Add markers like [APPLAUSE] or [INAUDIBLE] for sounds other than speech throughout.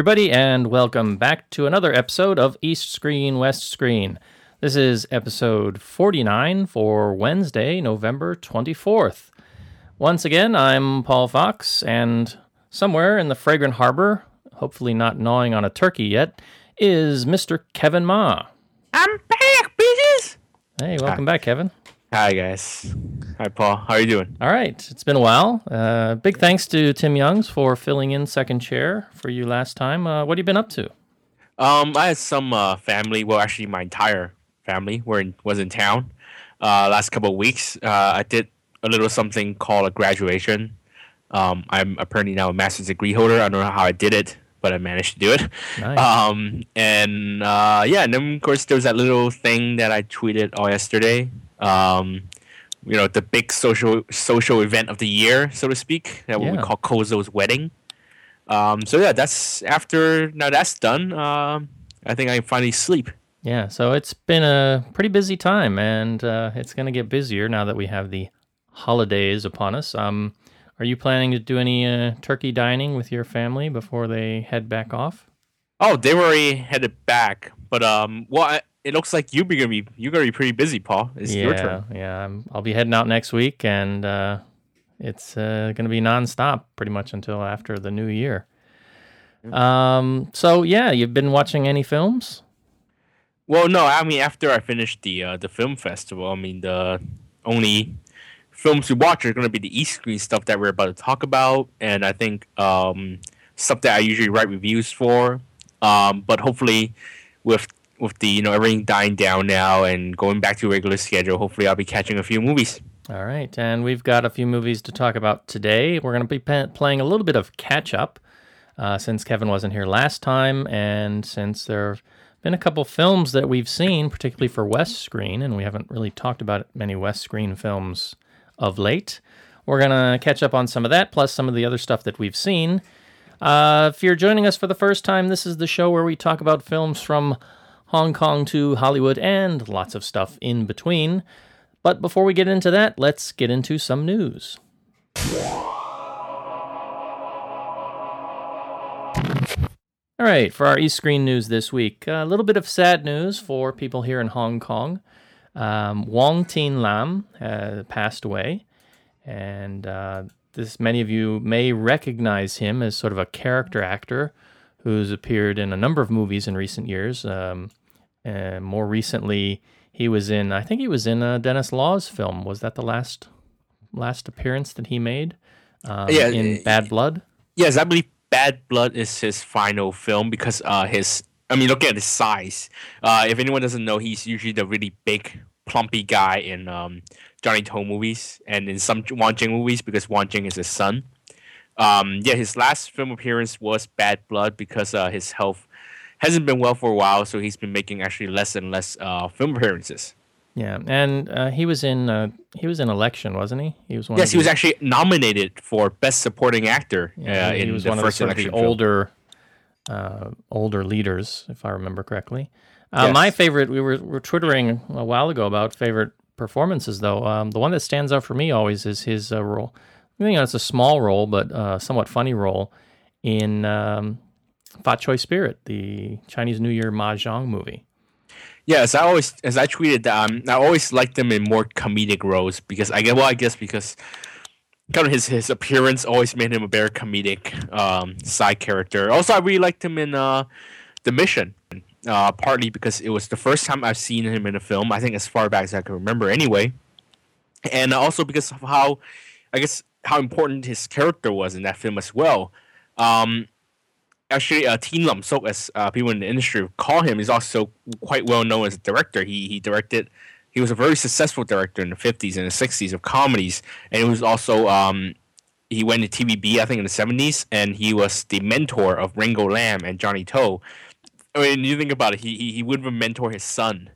Everybody, and welcome back to another episode of East Screen, West Screen. This is episode 49 for Wednesday, November 24th. Once again, I'm Paul Fox, and somewhere in the fragrant harbor, hopefully not gnawing on a turkey yet, is Mr. Kevin Ma. I'm back, bitches. Hey, welcome ah. back, Kevin. Hi, guys. Hi, Paul. How are you doing? All right, it's been a while. Uh, big thanks to Tim Youngs for filling in second chair for you last time. Uh, what have you been up to? Um, I had some uh, family. Well, actually, my entire family were in, was in town. Uh, last couple of weeks, uh, I did a little something called a graduation. Um, I'm apparently now a master's degree holder. I don't know how I did it, but I managed to do it. Nice. [LAUGHS] Um, and uh, yeah, and then of course there was that little thing that I tweeted all yesterday. Um, you know, the big social social event of the year, so to speak, that what we call Kozo's wedding. Um, so yeah, that's after now that's done. Um, I think I can finally sleep. Yeah, so it's been a pretty busy time, and uh, it's going to get busier now that we have the holidays upon us. Um, are you planning to do any uh, turkey dining with your family before they head back off? Oh, they were already headed back, but um, well, I, it looks like you're gonna be you're gonna be pretty busy, Paul. It's yeah, your turn. yeah. I'm, I'll be heading out next week, and uh, it's uh, going to be nonstop pretty much until after the new year. Um, so yeah, you've been watching any films? Well, no, I mean after I finished the uh, the film festival, I mean the only films to watch are going to be the East Screen stuff that we're about to talk about, and I think um, stuff that I usually write reviews for. Um, but hopefully, with with the you know everything dying down now and going back to a regular schedule, hopefully I'll be catching a few movies. All right, and we've got a few movies to talk about today. We're going to be pa- playing a little bit of catch up uh, since Kevin wasn't here last time, and since there have been a couple films that we've seen, particularly for West Screen, and we haven't really talked about many West Screen films of late. We're going to catch up on some of that, plus some of the other stuff that we've seen. Uh, if you're joining us for the first time, this is the show where we talk about films from Hong Kong to Hollywood and lots of stuff in between. But before we get into that, let's get into some news. All right, for our East Screen news this week, a little bit of sad news for people here in Hong Kong. Um, Wong Tin Lam uh, passed away, and uh, this many of you may recognize him as sort of a character actor who's appeared in a number of movies in recent years. Um, uh, more recently, he was in, I think he was in a Dennis Law's film. Was that the last last appearance that he made? Um, Yeah, in uh, Bad Blood. Yes, I believe Bad Blood is his final film because uh his I mean look at his size. Uh if anyone doesn't know, he's usually the really big plumpy guy in um Johnny To movies and in some Wong Jing movies because Wong Jing is his son. Um yeah, his last film appearance was Bad Blood because uh his health hasn't been well for a while, so he's been making actually less and less uh film appearances. Yeah, and uh, he was in uh, he was in Election, wasn't he? He was one. Yes, he was actually nominated for Best Supporting Actor Yeah, uh, he was the one of the first sort of the older, uh, older leaders, if I remember correctly. Uh, Yes. My favorite, we were, were twittering a while ago about favorite performances, though. Um, the one that stands out for me always is his uh, role. I think it's a small role, but uh, somewhat funny role in um, Fat Choi Spirit, the Chinese New Year mahjong movie. Yes, I always, as I tweeted, um, I always liked them in more comedic roles because I get, well, I guess because kind of his his appearance always made him a very comedic um, side character. Also, I really liked him in uh, the Mission. Uh, partly because it was the first time I've seen him in a film. I think as far back as I can remember, anyway, and also because of how, I guess, how important his character was in that film as well. Um, actually, uh, Teen Lam Sok, as uh, people in the industry call him, is also quite well known as a director. He he directed he was a very successful director in the 50s and the 60s of comedies, and he was also um, he went to TVB I think in the 70s, and he was the mentor of Ringo Lam and Johnny To. I mean, you think about it, he he, he would mentor his son.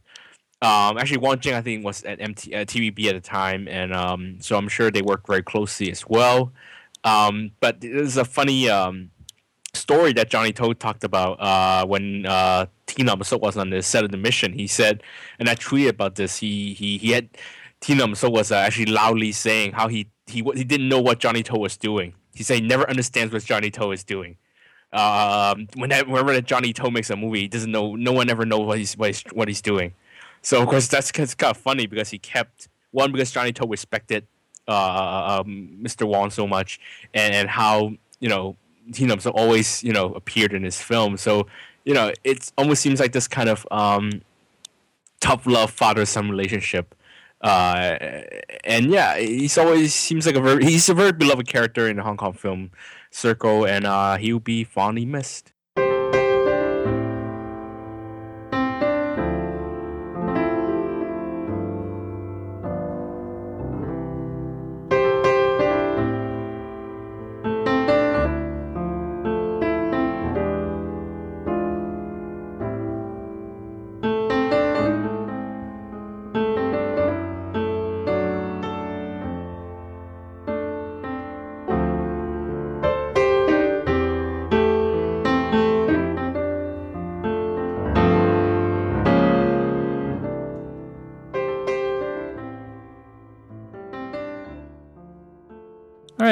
Um, actually, Wong Jing I think was at MT, uh, TVB at the time, and um, so I'm sure they worked very closely as well. Um, but there's a funny um, story that Johnny To talked about uh, when uh, Teen Lam Sok was on the set of the mission. He said, and I tweeted about this. He he he had Teen Lam Sok was uh, actually loudly saying how he he he didn't know what Johnny To was doing. He said he never understands what Johnny To is doing. Um, whenever, whenever Johnny To makes a movie, he doesn't know. No one ever knows what he's what he's, what he's doing. So of course that's, kind of funny because he kept one because Johnny To respected uh, um, Mr. Wong so much, and, and how you know Teen Lam Sok always you know appeared in his film. So you know it almost seems like this kind of um, tough love father son relationship. Uh, and yeah, he's always seems like a very he's a very beloved character in the Hong Kong film circle, and uh, he'll be fondly missed.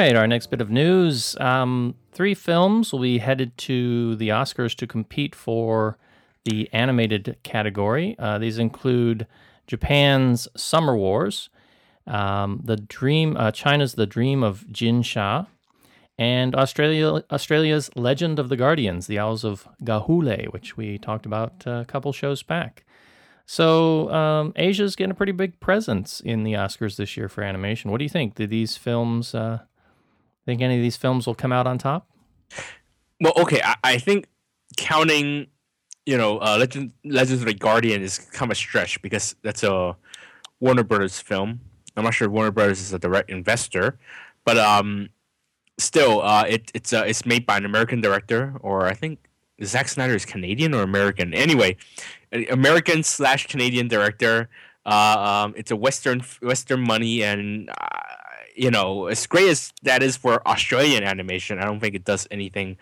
Right, our next bit of news. Um, three films will be headed to the Oscars to compete for the animated category. Uh, these include Japan's Summer Wars, um, the Dream, uh, China's The Dream of Jin Sha, and Australia, Australia's Legend of the Guardians, The Owls of Ga'Hoole, which we talked about a couple shows back. So um, Asia's getting a pretty big presence in the Oscars this year for animation. What do you think? Do these films uh, Think any of these films will come out on top? Well, okay, I, I think counting, you know, uh, Legend, Legends of the Guardian is kind of a stretch because that's a Warner Brothers film. I'm not sure Warner Brothers is a direct investor, but um, still, uh, it, it's uh, it's made by an American director, or I think Zack Snyder is Canadian or American. Anyway, American slash Canadian director. Uh, um, it's a Western Western money, and uh, you know, as great as that is for Australian animation, I don't think it does anything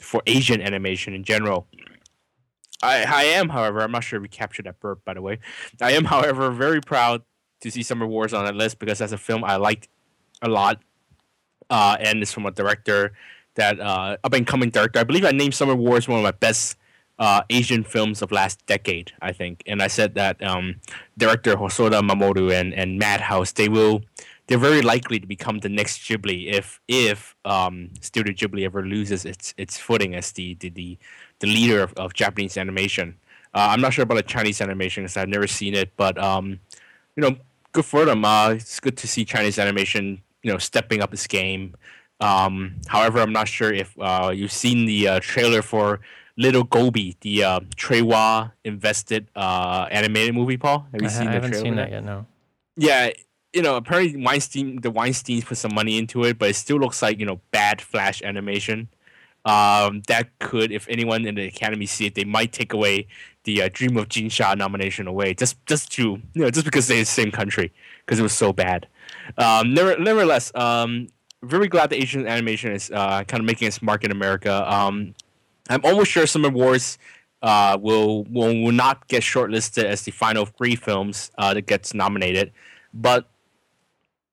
for Asian animation in general. I, I am, however, I'm not sure if we captured that burp, by the way. I am, however, very proud to see Summer Wars on that list because that's a film I liked a lot. Uh, and it's from a director that uh, up and coming director. I believe I named Summer Wars one of my best uh, Asian films of last decade. I think, and I said that um, director Hosoda Mamoru and and Madhouse they will they're very likely to become the next Ghibli if if um, Studio Ghibli ever loses its its footing as the the the, the leader of, of Japanese animation. Uh, I'm not sure about the Chinese animation because I've never seen it, but um, you know, good for them. Uh, it's good to see Chinese animation, you know, stepping up its game. Um, however, I'm not sure if uh, you've seen the uh, trailer for Little Gobi, the uh, Trewa invested uh, animated movie. Paul, have you I, seen I the haven't seen that yet. No. Yeah, you know, apparently Weinstein, the Weinsteins put some money into it, but it still looks like you know bad Flash animation. Um, that could, if anyone in the Academy see it, they might take away the uh, Dream of Jin Sha nomination away, just just to you know, just because they're the same country, because it was so bad. Um, never, nevertheless, um, very glad the Asian animation is uh, kind of making its mark in America. Um, I'm almost sure Summer Wars uh, will, will will not get shortlisted as the final three films uh, that gets nominated, but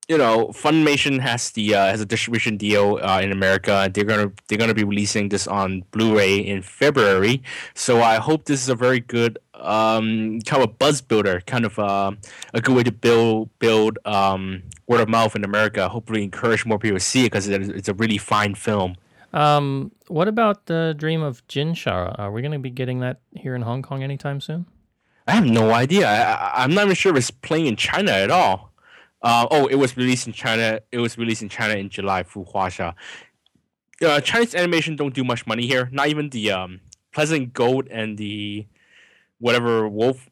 you know, Funimation has the uh, has a distribution deal uh, in America. They're gonna they're gonna be releasing this on Blu-ray in February. So I hope this is a very good um, kind of buzz builder, kind of uh, a good way to build build um, word of mouth in America. Hopefully, encourage more people to see it because it's a really fine film. Um, what about the Dream of Jinshara? Are we going to be getting that here in Hong Kong anytime soon? I have no idea. I, am not even sure if it's playing in China at all. Uh, oh, it was released in China. It was released in China in July. Fu Huaxia. Uh, Chinese animation don't do much money here. Not even the um, Pleasant Goat and the whatever wolf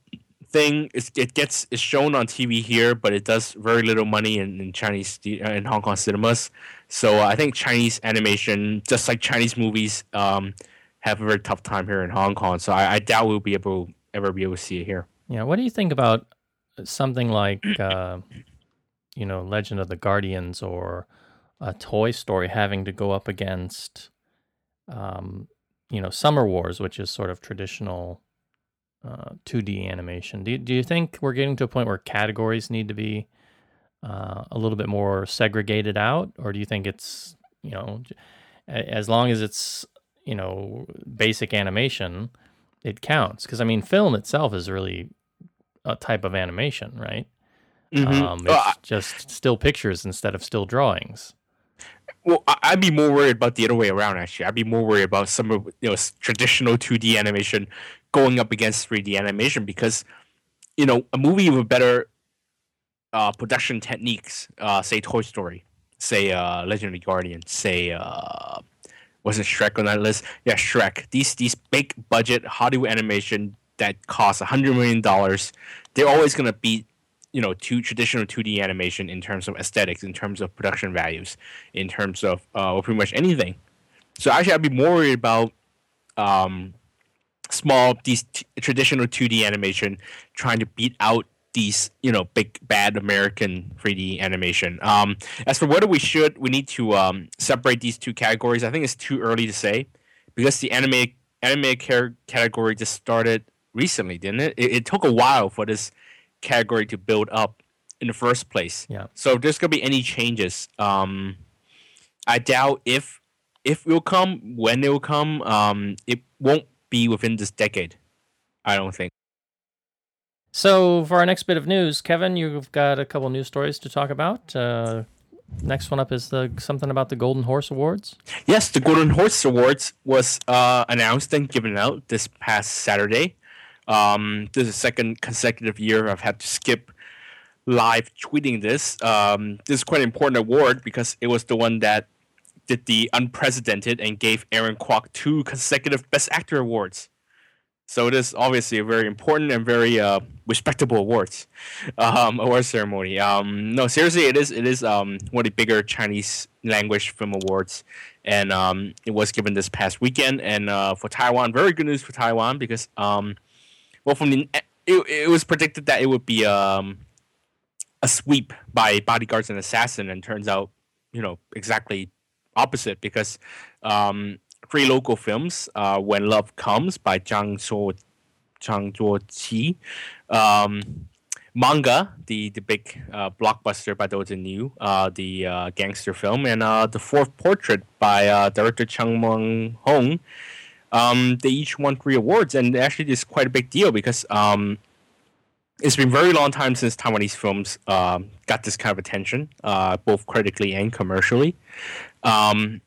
thing. Is, it gets is shown on TV here, but it does very little money in, in Chinese uh, in Hong Kong cinemas. So uh, I think Chinese animation, just like Chinese movies, um, have a very tough time here in Hong Kong. So I, I doubt we'll be able ever be able to see it here. Yeah. What do you think about something like? Uh you know, Legend of the Guardians or a Toy Story having to go up against, um, you know, Summer Wars, which is sort of traditional uh, 2D animation. Do you, do you think we're getting to a point where categories need to be uh, a little bit more segregated out, or do you think it's you know, as long as it's you know basic animation, it counts? Because I mean, film itself is really a type of animation, right? Mm-hmm. Um, it's well, just still pictures instead of still drawings. Well, I'd be more worried about the other way around. Actually, I'd be more worried about some of you know traditional 2D animation going up against 3D animation because you know a movie with better uh, production techniques, uh, say Toy Story, say uh, Legend of the Guardian, say uh, wasn't Shrek on that list? Yeah, Shrek. These these big budget Hollywood animation that costs a hundred million dollars, they're always gonna beat you know two traditional 2D animation in terms of aesthetics, in terms of production values, in terms of uh, pretty much anything. So actually, I'd be more worried about um, small these t- traditional 2D animation trying to beat out these you know big bad American 3D animation. Um, as for whether we should, we need to um, separate these two categories. I think it's too early to say because the anime anime care category just started recently, didn't it? it? It took a while for this category to build up in the first place. Yeah. So if there's gonna be any changes, um, I doubt if if it will come, when it will come, um, it won't be within this decade. I don't think. So for our next bit of news, Kevin, you've got a couple news stories to talk about. Uh, next one up is the something about the Golden Horse Awards. Yes, the Golden Horse Awards was uh, announced and given out this past Saturday. Um, this is the second consecutive year I've had to skip live tweeting this. Um, this is quite an important award because it was the one that did the unprecedented and gave Aaron Kwok two consecutive Best Actor awards. So it is obviously a very important and very uh, respectable awards um, award ceremony. Um, no, seriously, it is it is um, one of the bigger Chinese language film awards, and um, it was given this past weekend. And uh, for Taiwan, very good news for Taiwan because um, well, from the it, it was predicted that it would be um, a sweep by Bodyguards and Assassin, and turns out, you know, exactly opposite because um, three local films, uh, When Love Comes by Zhang Zuo Zhang Zuoqi, um, Monga, the the big uh, blockbuster by in new, uh, the uh, gangster film, and uh, the Fourth Portrait by uh, director Chang Meng Hong. Um, they each won three awards, and actually, it's quite a big deal because um, it's been very long time since Taiwanese films uh, got this kind of attention, uh, both critically and commercially. Um,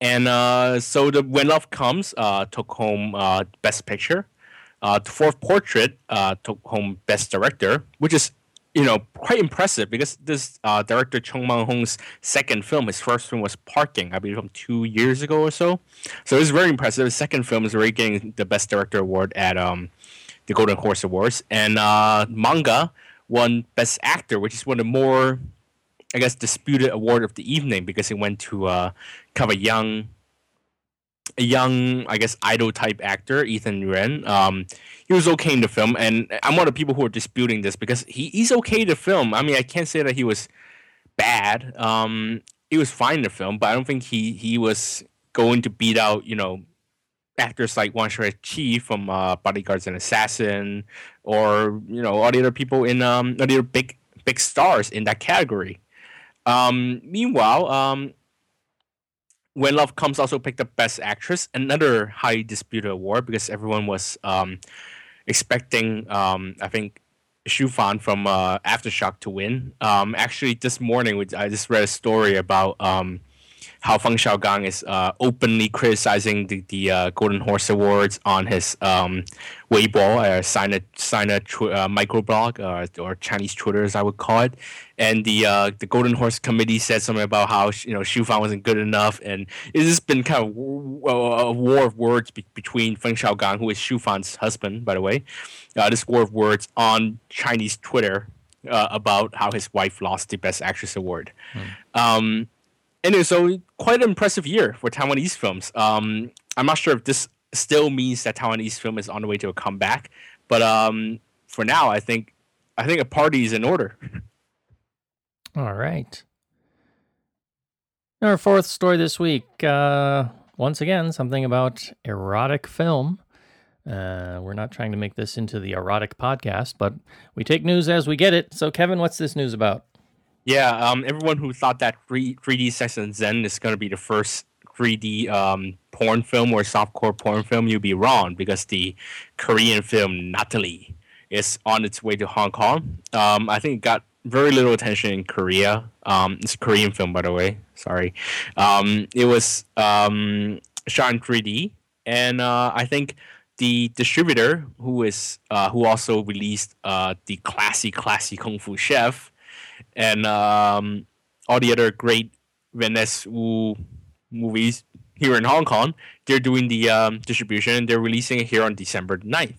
and uh, so the When Love Comes uh, took home uh, Best Picture. Uh, the Fourth Portrait took home Best Director, which is you know, quite impressive because this uh, director Chung Mang Hong's second film, his first film was Parking, I believe from two years ago or so. So it's very impressive. His second film is already getting the Best Director award at um, the Golden Horse Awards. And uh, Monga won Best Actor, which is one of the more, I guess, disputed award of the evening because it went to uh, kind of a young a young, I guess, idol type actor, Ethan Juan. Um, he was okay in the film, and I'm one of the people who are disputing this because he, he's okay the film. I mean, I can't say that he was bad. Um, he was fine in the film, but I don't think he he was going to beat out, you know, actors like Wang Chi from uh, Bodyguards and Assassin, or you know, all the other people in um, all the other big big stars in that category. Um, meanwhile, um, when Love Comes also picked up Best Actress, another highly disputed award because everyone was um, expecting, um, I think, Xu Fan from uh, Aftershock to win. Um, actually, this morning I just read a story about um, how Feng Xiaogang is uh, openly criticizing the, the uh, Golden Horse Awards on his um, Weibo, uh, Sina sign a tw- uh, microblog uh, or Chinese Twitter as I would call it, and the uh, the Golden Horse Committee said something about how you know Xu Fan wasn't good enough, and it's just been kind of a war of words be- between Feng Xiaogang, who is Xu Fan's husband, by the way, uh, this war of words on Chinese Twitter uh, about how his wife lost the Best Actress award. Hmm. Um, and so quite an impressive year for Taiwanese films. Um, I'm not sure if this still means that Taiwanese film is on the way to a comeback, but um, for now, I think I think a party is in order. [LAUGHS] All right. Our fourth story this week. Uh, once again, something about erotic film. Uh, we're not trying to make this into the erotic podcast, but we take news as we get it. So, Kevin, what's this news about? Yeah, um, everyone who thought that 3, 3D Sex and Zen is going to be the first 3D um, porn film or softcore porn film, you'd be wrong because the Korean film Natalie is on its way to Hong Kong. Um, I think it got very little attention in Korea. Um, it's a Korean film, by the way. Sorry. Um, it was um, shot in 3D, and uh, I think the distributor who is uh, who also released uh, the classy, classy Kung Fu Chef and um, all the other great Vanness Wu movies here in Hong Kong. They're doing the um, distribution and they're releasing it here on December 9th.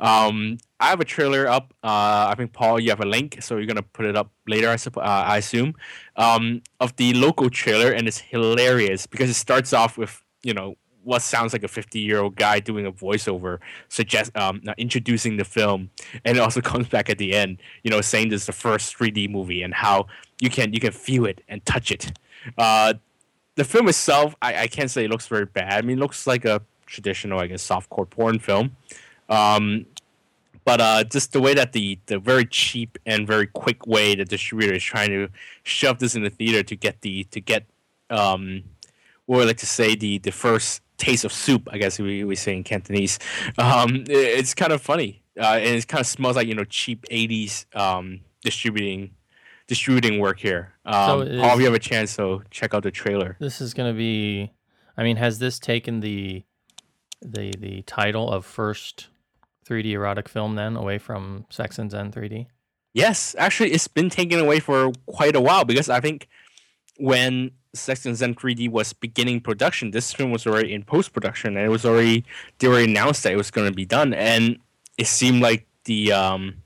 Um, I have a trailer up. Uh, I think Paul, you have a link, so you're gonna put it up later. I suppose. Uh, I assume um, of the local trailer, and it's hilarious because it starts off with you know what sounds like a 50 year old guy doing a voiceover, suggest um, introducing the film, and it also [LAUGHS] comes back at the end, you know, saying this is the first 3D movie and how you can you can feel it and touch it. Uh, the film itself, I, I can't say it looks very bad. I mean, it looks like a traditional, I guess, softcore porn film. Um, but uh, just the way that the the very cheap and very quick way the distributor is trying to shove this in the theater to get the to get um, what I like to say the the first taste of soup, I guess we we say in Cantonese. Um, it, it's kind of funny, uh, and it kind of smells like you know cheap '80s um, distributing distributing work here. Um, so Paul, if you have a chance, so check out the trailer. This is going to be. I mean, has this taken the the the title of first 3D erotic film then away from Sex and Zen 3D? Yes, actually, it's been taken away for quite a while because I think when Sex and Zen 3D was beginning production, this film was already in post production, and it was already they already announced that it was going to be done, and it seemed like the um,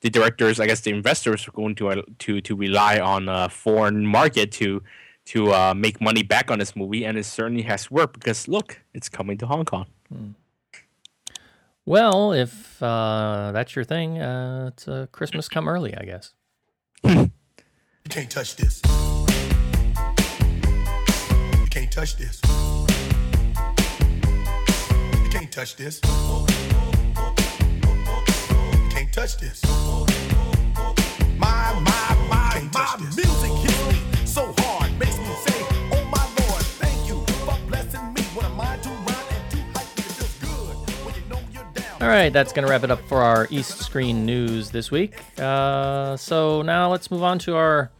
the directors, I guess the investors were going to uh, to to rely on a foreign market to to uh, make money back on this movie, and it certainly has worked because look, it's coming to Hong Kong. Hmm. Well, if uh, that's your thing, uh, it's a Christmas come early, I guess. you can't touch this. You can't touch this. You can't touch this Can't touch this. My, my, my, my music hits me so hard, makes me say, Oh my Lord, thank you for blessing me. What am I to run and too hype it feels good when you know you're down. All right, that's going to wrap it up for our East Screen news this week. Uh, so now let's move on to our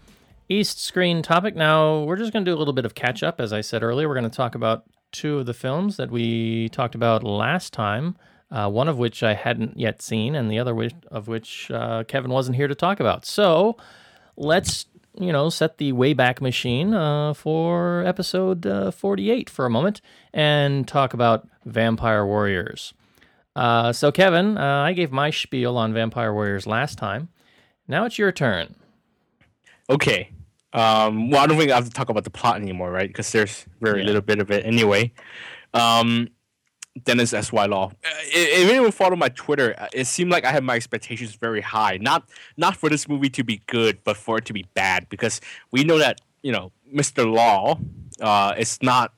East Screen topic. Now, we're just going to do a little bit of catch up. As I said earlier, we're going to talk about two of the films that we talked about last time uh, one of which I hadn't yet seen, and the other which, of which uh, Kevin wasn't here to talk about. So let's, you know, set the Wayback Machine uh, for episode uh, 48 for a moment and talk about Vampire Warriors. Uh, so, Kevin, uh, I gave my spiel on Vampire Warriors last time. Now it's your turn. Okay. Um, well, I don't think I have to talk about the plot anymore, right? Because there's very yeah. little bit of it anyway. Um, Dennis S. Y. Law. Uh, if anyone followed my Twitter, uh, it seemed like I had my expectations very high. Not not for this movie to be good, but for it to be bad. Because we know that you know Mr. Law uh, is not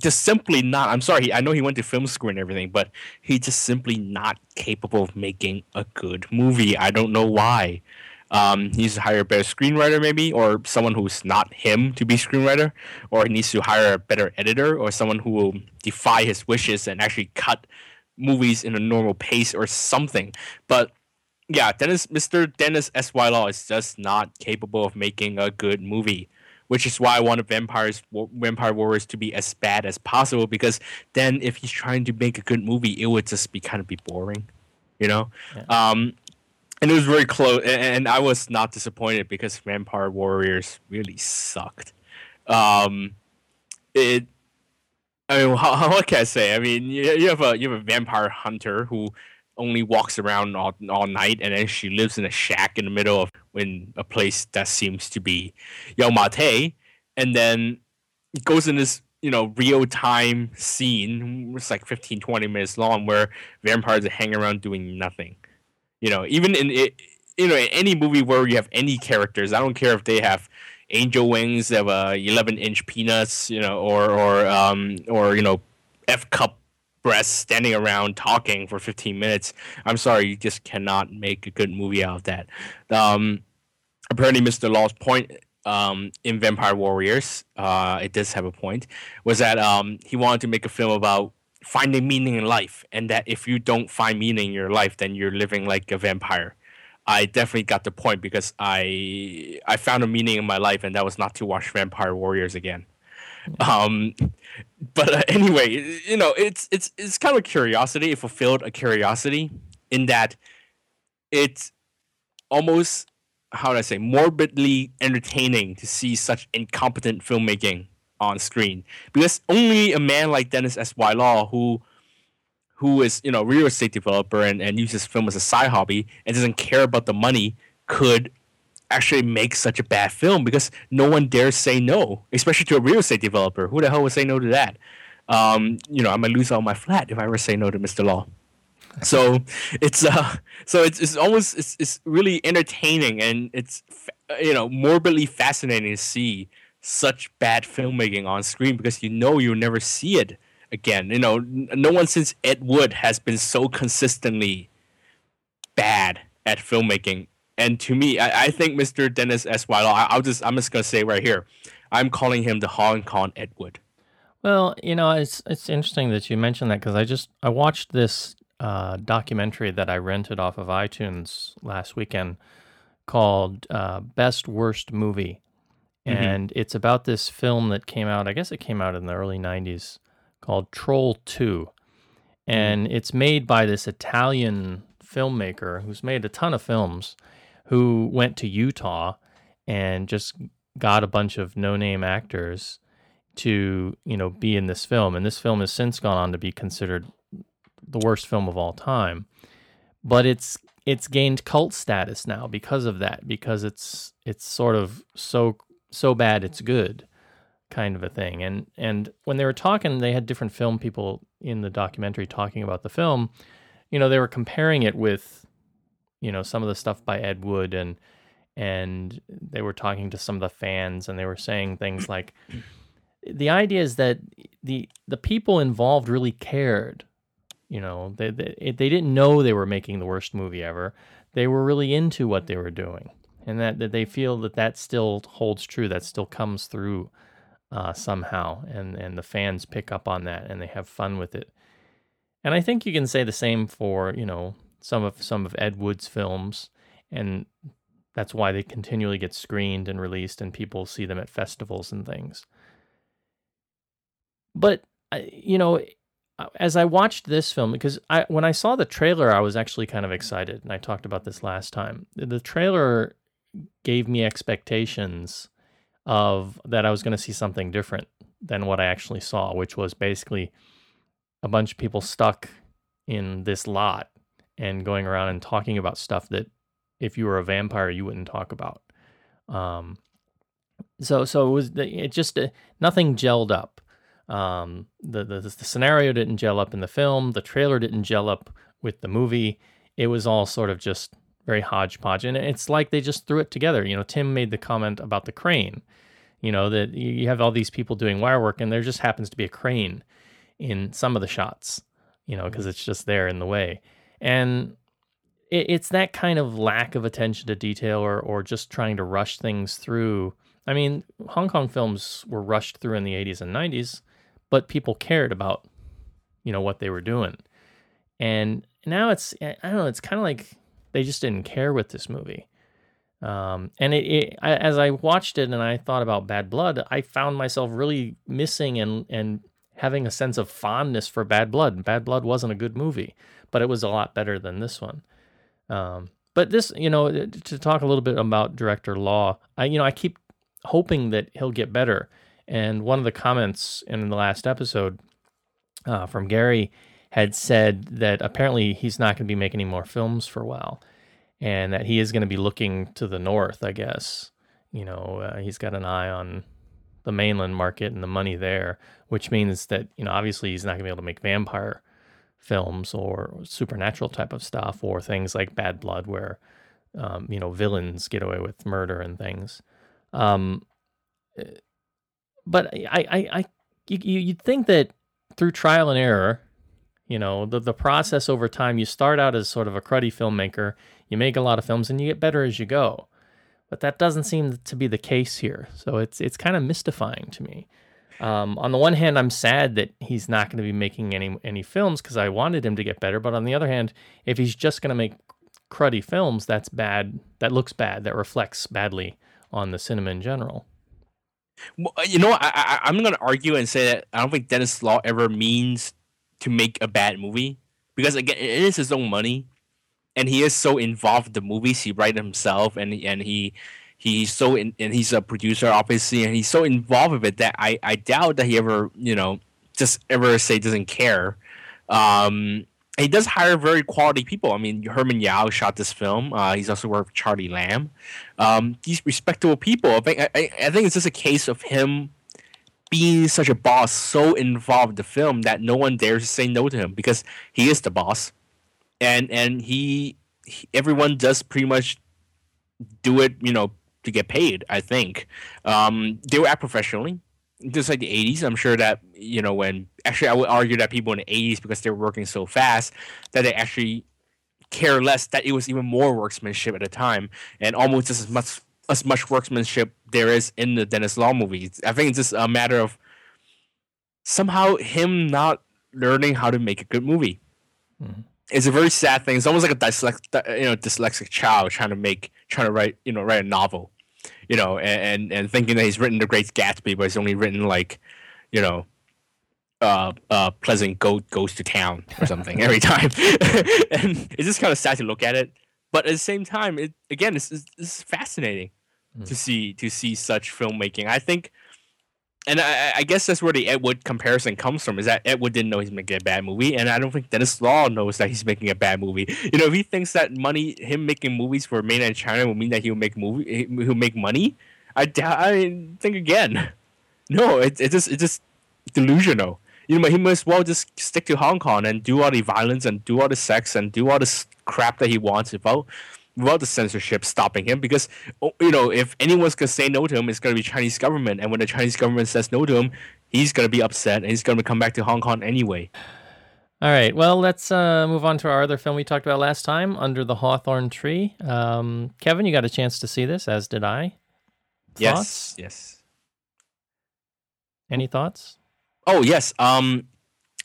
just simply not. I'm sorry. I know he went to film school and everything, but he's just simply not capable of making a good movie. I don't know why. Um, he needs to hire a better screenwriter, maybe, or someone who's not him to be screenwriter, or he needs to hire a better editor, or someone who will defy his wishes and actually cut movies in a normal pace or something. But yeah, Dennis, Mr. Dennis S. Y. Law is just not capable of making a good movie, which is why I wanted Vampires, Vampire Warriors to be as bad as possible. Because then, if he's trying to make a good movie, it would just be kind of be boring, you know. Yeah. Um, and it was very close, and I was not disappointed because Vampire Warriors really sucked. Um, it. I mean, how, what can I say? I mean, you, you have a you have a vampire hunter who only walks around all, all night, and then she lives in a shack in the middle of in a place that seems to be Yau Ma Tei, and then it goes in this you know real time scene. It's like 15, 20 minutes long where vampires are hanging around doing nothing you know, even in it, you know, in any movie where you have any characters, I don't care if they have angel wings, they have uh, 11 inch peanuts, you know, or or um or you know, F cup breasts standing around talking for 15 minutes. I'm sorry, you just cannot make a good movie out of that. Um, apparently, Mr. Law's point um, in Vampire Warriors, uh, it does have a point, was that um, he wanted to make a film about finding meaning in life and that if you don't find meaning in your life then you're living like a vampire. I definitely got the point because i i found a meaning in my life and that was not to watch vampire warriors again. Um [LAUGHS] but uh, anyway you know it's it's it's kind of a curiosity. It fulfilled a curiosity in that it's almost how do i say morbidly entertaining to see such incompetent filmmaking on screen because only a man like Dennis S. Y. Law, who who is you know real estate developer and, and uses film as a side hobby and doesn't care about the money, could actually make such a bad film because no one dares say no, especially to a real estate developer. Who the hell would say no to that? Um, you know, I might lose all my flat if I ever say no to Mr. Law. [LAUGHS] So it's uh, so it's it's almost it's it's really entertaining and it's you know morbidly fascinating to see such bad filmmaking on screen because you know you'll never see it again. You know, no one since Ed Wood has been so consistently bad at filmmaking. And to me, I, I think Mr. Dennis S. Y. Law, I, I'll just I'm just gonna say right here, I'm calling him the Hong Kong Ed Wood. Well, you know, it's it's interesting that you mentioned that because I just I watched this uh, documentary that I rented off of iTunes last weekend called uh, "Best Worst Movie," Mm-hmm. and it's about this film that came out. I guess it came out in the early '90s called Troll Two, and mm-hmm. it's made by this Italian filmmaker who's made a ton of films, who went to Utah and just got a bunch of no-name actors to you know be in this film, and this film has since gone on to be considered the worst film of all time. But it's it's gained cult status now because of that because it's it's sort of so so bad it's good kind of a thing. And and when they were talking, they had different film people in the documentary talking about the film. You know, they were comparing it with, you know, some of the stuff by Ed Wood and and they were talking to some of the fans and they were saying things [CLEARS THROAT] like the idea is that the the people involved really cared. You know, they they, they didn't know they were making the worst movie ever. They were really into what they were doing and that, that they feel that that still holds true. That still comes through uh, somehow, and and the fans pick up on that and they have fun with it. And I think you can say the same for you know some of some of Ed Wood's films, and that's why they continually get screened and released, and people see them at festivals and things. But you know, as I watched this film, because I when I saw the trailer, I was actually kind of excited, and I talked about this last time. The trailer gave me expectations of that I was going to see something different than what I actually saw, which was basically a bunch of people stuck in this lot and going around and talking about stuff that if you were a vampire you wouldn't talk about. Um, so so it was it just uh, nothing gelled up. Um, the, the the scenario didn't gel up in the film. The trailer didn't gel up with the movie. It was all sort of just very hodgepodge. And it's like they just threw it together. You know, Tim made the comment about the crane, you know, that you have all these people doing wire work and there just happens to be a crane in some of the shots, you know, because mm-hmm. it's just there in the way. And it, it's that kind of lack of attention to detail or or just trying to rush things through. I mean, Hong Kong films were rushed through in the 80s and 90s, but people cared about you know what they were doing. And now it's I don't know, it's kind of like they just didn't care with this movie. Um, and it, it I, as I watched it and I thought about Bad Blood, I found myself really missing and and having a sense of fondness for Bad Blood. Bad Blood wasn't a good movie, but it was a lot better than this one. Um, but this, you know, to talk a little bit about director Law, I you know I keep hoping that he'll get better. And one of the comments in the last episode uh, from Gary had said that apparently he's not going to be making any more films for a while, and that he is going to be looking to the north. I guess you know uh, he's got an eye on the mainland market and the money there, which means that you know obviously he's not going to be able to make vampire films or supernatural type of stuff or things like Bad Blood where um, you know villains get away with murder and things. Um, eh, but I, I, I you, you'd think that through trial and error, you know, the, the process over time, you start out as sort of a cruddy filmmaker, you make a lot of films, and you get better as you go. But that doesn't seem to be the case here. So it's it's kind of mystifying to me. Um, on the one hand, I'm sad that he's not going to be making any any films because I wanted him to get better. But on the other hand, if he's just going to make cruddy films, that's bad. That looks bad. That reflects badly on the cinema in general. Well, uh, you know, I, am going to argue and say that I don't think Dennis Law ever means to make a bad movie because again, it is his own money, and he is so involved in the movies. He writes himself, and and he he's so in, and he's a producer obviously, and he's so involved with it that I I doubt that he ever you know just ever say doesn't care. Um, he does hire very quality people. I mean, Herman Yao shot this film. Uh, he's also worked with Charlie Lam. Um, these respectable people. I think, I, I think it's just a case of him being such a boss, so involved in the film that no one dares to say no to him because he is the boss, and and he, he everyone does pretty much do it, you know, to get paid. I think um, they were act professionally just like the 80s i'm sure that you know when actually i would argue that people in the 80s because they were working so fast that they actually care less that it was even more workmanship at the time and almost as much as much workmanship there is in the dennis law movies i think it's just a matter of somehow him not learning how to make a good movie mm-hmm. it's a very sad thing it's almost like a dyslexic you know dyslexic child trying to make trying to write you know write a novel you know, and and thinking that he's written The Great Gatsby, but he's only written like, you know, uh, uh, Pleasant Goat goes to town or something every [LAUGHS] time, [LAUGHS] and it's just kind of sad to look at it. But at the same time, it again, it's, it's, it's fascinating to see to see such filmmaking. I think and I, I, guess that's where the Ed Wood comparison comes from. Is that Ed Wood didn't know he's making a bad movie, and I don't think Dennis Law knows that he's making a bad movie. You know, if he thinks that money, him making movies for mainland China will mean that he'll make movie, he'll make money, I, I think again, [LAUGHS] no, it's it just it's just delusional. You know, he might as well just stick to Hong Kong and do all the violence and do all the sex and do all the crap that he wants without without the censorship stopping him because oh, you know if anyone's gonna say no to him it's gonna be chinese government. And when the chinese government says no to him he's gonna be upset and he's gonna come back to hong kong anyway. All right. Well let's uh, move on to our other film we talked about last time under the hawthorn tree. Um, kevin you got a chance to see this as did i. Thoughts? yes yes. Any thoughts? Oh yes. Um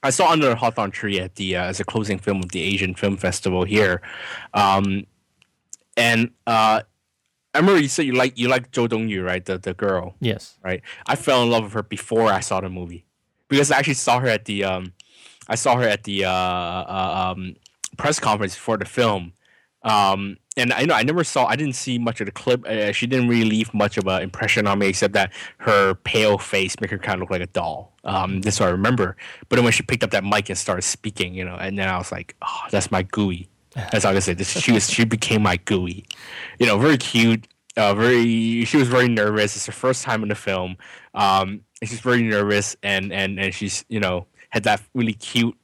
I saw Under the Hawthorn Tree at the uh, as a closing film of the Asian Film Festival here. Um, and uh, I remember you said you like you like Zhou Dongyu, right? The the girl. Yes. Right. I fell in love with her before I saw the movie because I actually saw her at the um, I saw her at the uh, uh um, press conference for the film. Um, and I know I never saw I didn't see much of the clip. Uh, she didn't really leave much of an impression on me except that her pale face make her kind of look like a doll. Um, that's what I remember. But then when she picked up that mic and started speaking, you know, and then I was like, oh, that's my gooey. [LAUGHS] That's all I can say. She was she became my gooey. You know, very cute. Uh, very. She was very nervous. It's her first time in the film. Um, she's very nervous, and and and she's you know had that really cute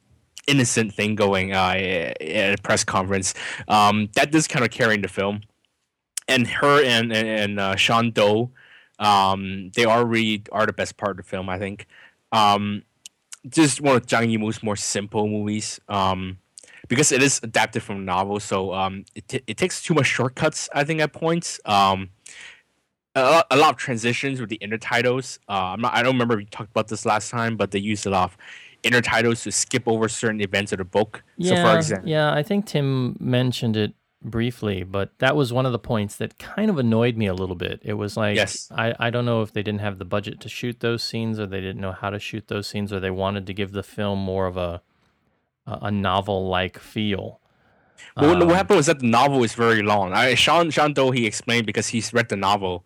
innocent thing going uh, at a press conference. Um, that does kind of carrying the film, and her and and, and uh, Shawn Dou, um, they are really are the best part of the film. I think. Um, just one of Zhang Yimou's more simple movies. Um, because it is adapted from a novel, so um, it, t- it takes too much shortcuts. I think at points. Um, a lot, a lot of transitions with the intertitles. Uh, I'm not, I don't remember if we talked about this last time, but they use a lot of intertitles to skip over certain events of the book. Yeah, so, for example, yeah, I think Tim mentioned it briefly, but that was one of the points that kind of annoyed me a little bit. It was like, Yes. I, I don't know if they didn't have the budget to shoot those scenes, or they didn't know how to shoot those scenes, or they wanted to give the film more of a a, a novel like feel. Well, what Um, happened was that the novel is very long. I, Shawn Shawn Dou he explained because he's read the novel,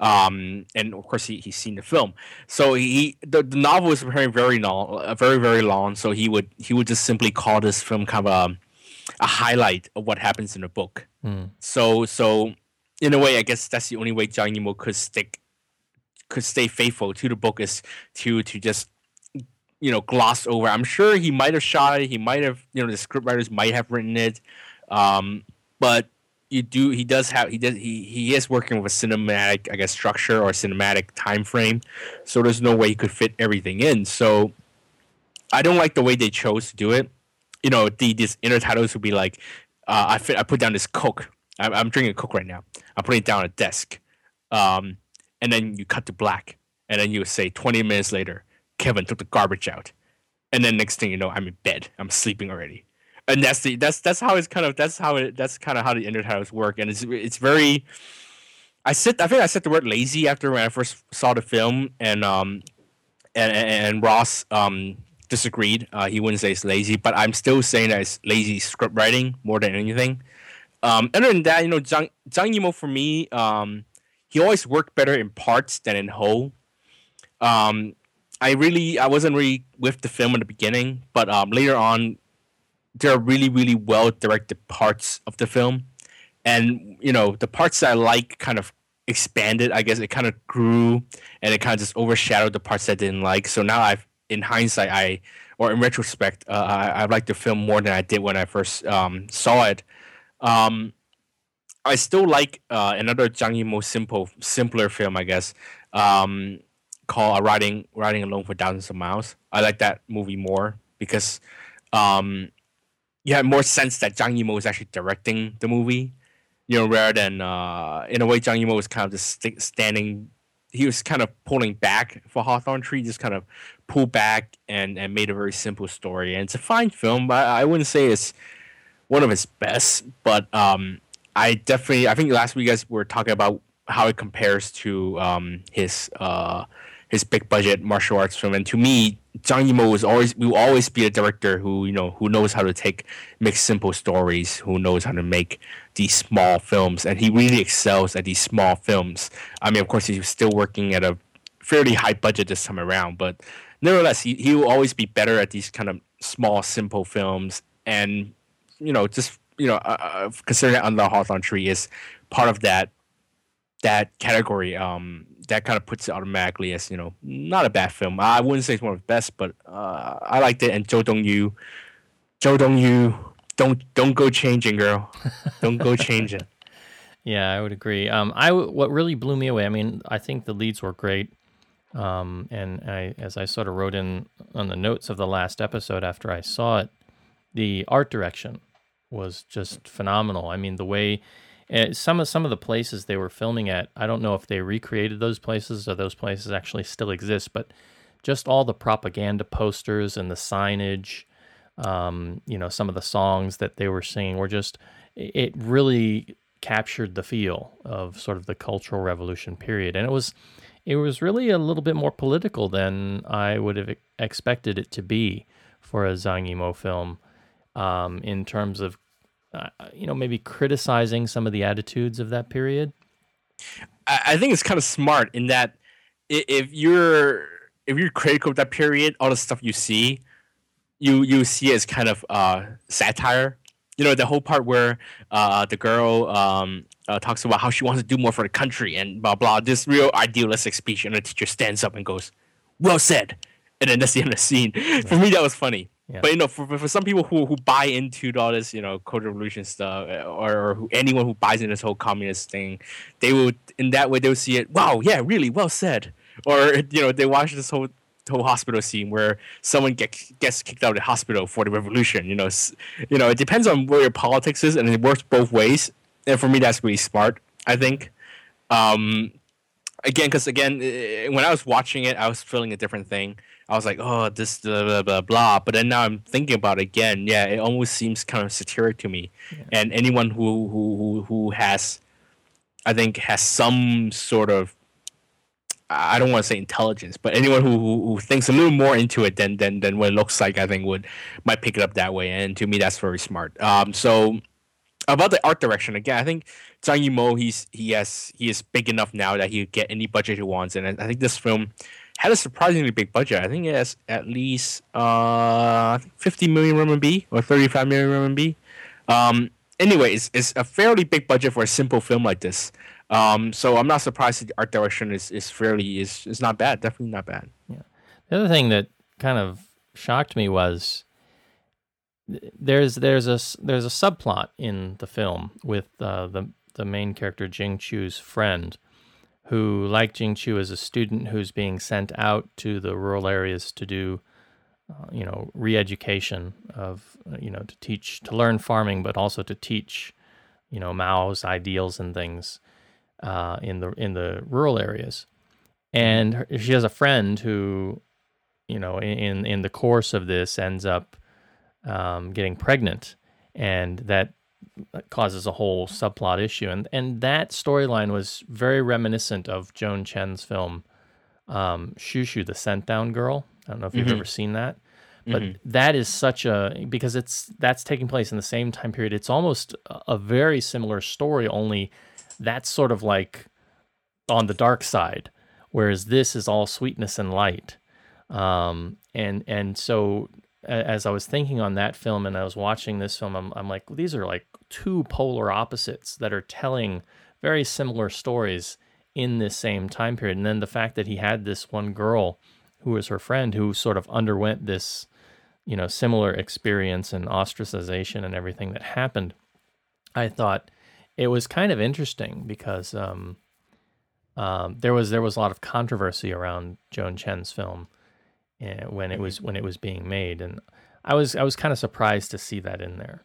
um, and of course he, he's seen the film. So he the, the novel is very very long, uh, very very long. So he would he would just simply call this film kind of a, a highlight of what happens in the book. Hmm. So so in a way, I guess that's the only way Zhang Yimou could stick could stay faithful to the book is to to just you know gloss over. I'm sure he might have shot it. He might have you know the script writers might have written it, um, but you do he does have he does he he is working with a cinematic I guess structure or cinematic time frame, so there's no way he could fit everything in. So I don't like the way they chose to do it. You know, the these intertitles would be like, uh, I fit, I put down this Coke. I'm, I'm drinking Coke right now. I'm putting it down on a desk, um, and then you cut to black, and then you say 20 minutes later, Kevin took the garbage out, and then next thing you know, I'm in bed. I'm sleeping already, and that's the that's that's how it's kind of that's how it that's kind of how the intertitles work, and it's it's very. I said I think I said the word lazy after when I first saw the film, and um, and and, Ross um disagreed. Uh, he wouldn't say it's lazy, but I'm still saying that it's lazy script writing more than anything. Um, other than that, you know, Zhang Zhang Yimou for me, um, he always worked better in parts than in whole. Um, I really, I wasn't really with the film in the beginning, but um, later on, there are really, really well directed parts of the film, and you know, the parts that I like kind of expanded. I guess it kind of grew, and it kind of just overshadowed the parts I didn't like. So now I've, in hindsight, I or in retrospect, uh, I, I like the film more than I did when I first um, saw it. Um, I still like uh, another Zhang Yimou simple, simpler film, I guess, um, called uh, "Riding Riding Alone for Thousands of Miles." I like that movie more because um, you have more sense that Zhang Yimou is actually directing the movie, you know, rather than uh, in a way Zhang Yimou was kind of just st- standing. He was kind of pulling back for Hawthorne Tree, just kind of pulled back and, and made a very simple story. And it's a fine film, but I wouldn't say it's one of his best. But um, I definitely, I think last week you guys were talking about how it compares to um, his uh, his big budget martial arts film. And to me, Zhang Yimou was always we will always be a director who you know who knows how to take make simple stories, who knows how to make these small films, and he really excels at these small films. I mean, of course, he's still working at a fairly high budget this time around, but nevertheless, he, he will always be better at these kind of small, simple films. And you know, just you know, uh, uh, considering that Under the Hawthorne Tree is part of that that category, um, that kind of puts it automatically as you know not a bad film. I wouldn't say it's one of the best, but uh, I liked it. And Zhou Dongyu, Zhou Dongyu, don't don't go changing, girl, don't go changing. [LAUGHS] Yeah, I would agree. Um, I what really blew me away. I mean, I think the leads were great. Um, and I, as I sort of wrote in on the notes of the last episode after I saw it, the art direction was just phenomenal. I mean, the way uh, some of some of the places they were filming at, I don't know if they recreated those places or those places actually still exist, but just all the propaganda posters and the signage, um, you know, some of the songs that they were singing were just it really captured the feel of sort of the cultural revolution period. And it was it was really a little bit more political than I would have expected it to be for a Zhang Yimou film um, in terms of uh, you know maybe criticizing some of the attitudes of that period I, think it's kind of smart in that if you're if you're critical of that period, all the stuff you see, you you see as kind of uh, satire. You know, the whole part where uh, the girl um, uh, talks about how she wants to do more for the country and blah blah. This real idealistic speech, and the teacher stands up and goes, "Well said," and then that's the end of the scene. [LAUGHS] For me, that was funny. Yeah. But you know, for, for some people who, who buy into all this, you know, code revolution stuff, uh, or, or who, anyone who buys into this whole communist thing, they would in that way they would see it. Wow, yeah, really well said. Or you know, they watch this whole whole hospital scene where someone gets gets kicked out of the hospital for the revolution. You know, you know, it depends on where your politics is, and it works both ways. And for me, that's really smart. I think. Um, again, because again, when I was watching it, I was feeling a different thing. I was like, oh, this blah blah blah blah. But then now I'm thinking about it again. Yeah, it almost seems kind of satiric to me. Yeah. And anyone who who who has, I think, has some sort of I don't want to say intelligence, but anyone who, who, who, thinks a little more into it than, than than what it looks like, I think would might pick it up that way. And to me, that's very smart. Um, so about the art direction again, I think Zhang Yimou he's he has he is big enough now that he could get any budget he wants, and I think this film had a surprisingly big budget. I think it has at least uh 50 million RMB or 35 million RMB. Um, anyway, it's, it's a fairly big budget for a simple film like this. Um, so I'm not surprised that the art direction is, is fairly is is not bad. Definitely not bad. Yeah. The other thing that kind of shocked me was there's there's a there's a subplot in the film with uh, the the main character Jing Chu's friend, who like Jing Chu is a student who's being sent out to the rural areas to do, uh, you know, re-education of uh, you know to teach to learn farming, but also to teach, you know, Mao's ideals and things uh, in the in the rural areas, and her, she has a friend who, you know, in in the course of this ends up um, getting pregnant, and that causes a whole subplot issue, and and that storyline was very reminiscent of Joan Chen's film um, Xiu Xiu, the Sent Down Girl. I don't know if you've mm-hmm. ever seen that but mm-hmm. that is such a because it's that's taking place in the same time period it's almost a very similar story only that's sort of like on the dark side, whereas this is all sweetness and light. Um, and and so as I was thinking on that film and I was watching this film, I'm, I'm like, these are like two polar opposites that are telling very similar stories in this same time period. And then the fact that he had this one girl who was her friend who sort of underwent this, you know, similar experience and ostracization and everything that happened, I thought it was kind of interesting because um, um, there was there was a lot of controversy around Joan Chen's film when it was when it was being made, and I was I was kind of surprised to see that in there.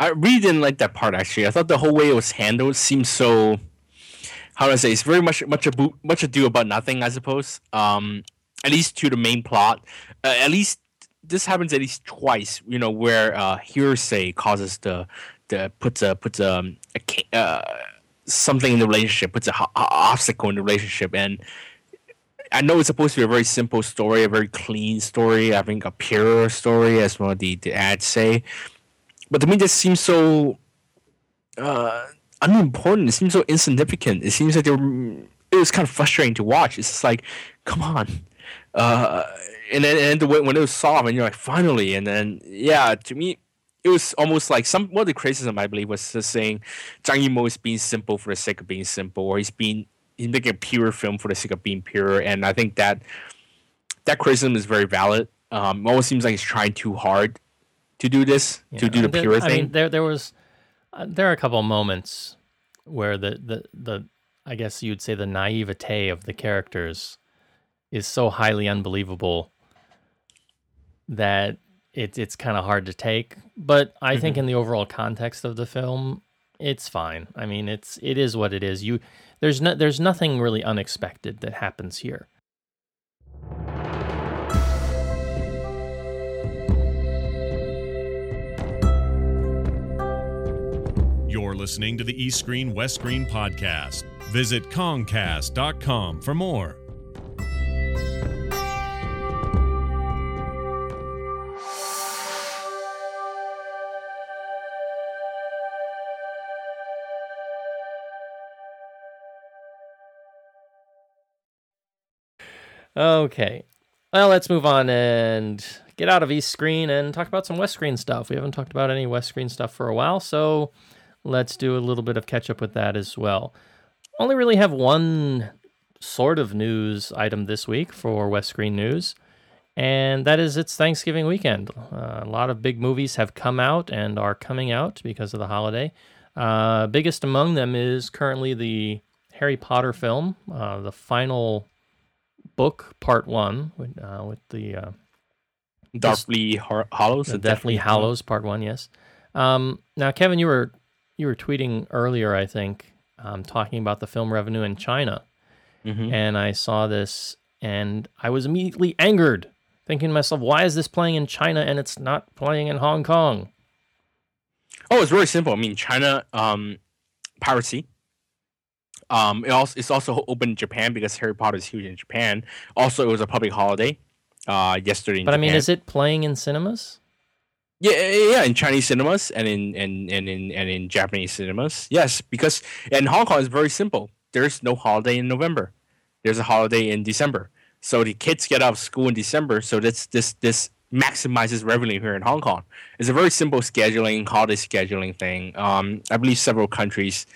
I really didn't like that part actually. I thought the whole way it was handled seemed so. How do I say? It's very much much ado much ado about nothing, I suppose. Um, at least to the main plot. Uh, at least this happens at least twice. You know, where uh, hearsay causes the the puts a puts a, um, a uh, something in the relationship, puts a, a obstacle in the relationship, and I know it's supposed to be a very simple story, a very clean story, I think a pure story, as one of the, the ads say. But to me, this seems so uh, unimportant. It seems so insignificant. It seems like they were, it was kind of frustrating to watch. It's just like, come on. Uh, and then and the when it was solved, and you're like, finally. And then, yeah, to me, it was almost like some one of the criticism I believe was just saying Zhang Yimou is being simple for the sake of being simple, or he's being he's making a pure film for the sake of being pure. And I think that that criticism is very valid. Um, it almost seems like he's trying too hard to do this, yeah. to do the pure I thing. Mean, there there was uh, there are a couple moments where the, the the I guess you'd say the naivete of the characters is so highly unbelievable that it's it's kind of hard to take. But I mm-hmm. think in the overall context of the film, it's fine. I mean, it's it is what it is. You there's no there's nothing really unexpected that happens here. You're listening to the East Screen West Screen podcast. Visit Kongcast.com for more. Okay. Well, let's move on and get out of East Screen and talk about some West Screen stuff. We haven't talked about any West Screen stuff for a while, so let's do a little bit of catch up with that as well. Only really have one sort of news item this week for West Screen News, and that is it's Thanksgiving weekend. Uh, a lot of big movies have come out and are coming out because of the holiday. Uh, biggest among them is currently the Harry Potter film, uh, the final book part one with, uh, with the uh, Deathly Har- Hallows. the Deathly Hallows part one. Yes. Um, now, Kevin, you were you were tweeting earlier, I think, um, talking about the film revenue in China, Mhm. and I saw this, and I was immediately angered, thinking to myself, "Why is this playing in China and it's not playing in Hong Kong?" Oh, it's very simple. I mean, China um, piracy. Um, it also it's also open in Japan because Harry Potter is huge in Japan. Also, it was a public holiday uh, yesterday. In But I mean, is it playing in cinemas? Yeah, yeah, in Chinese cinemas and in and, and in and in Japanese cinemas. Yes, because in Hong Kong it's very simple. There's no holiday in November. There's a holiday in December. So the kids get out of school in December. So this this this maximizes revenue here in Hong Kong. It's a very simple scheduling, holiday scheduling thing. Um, I believe several countries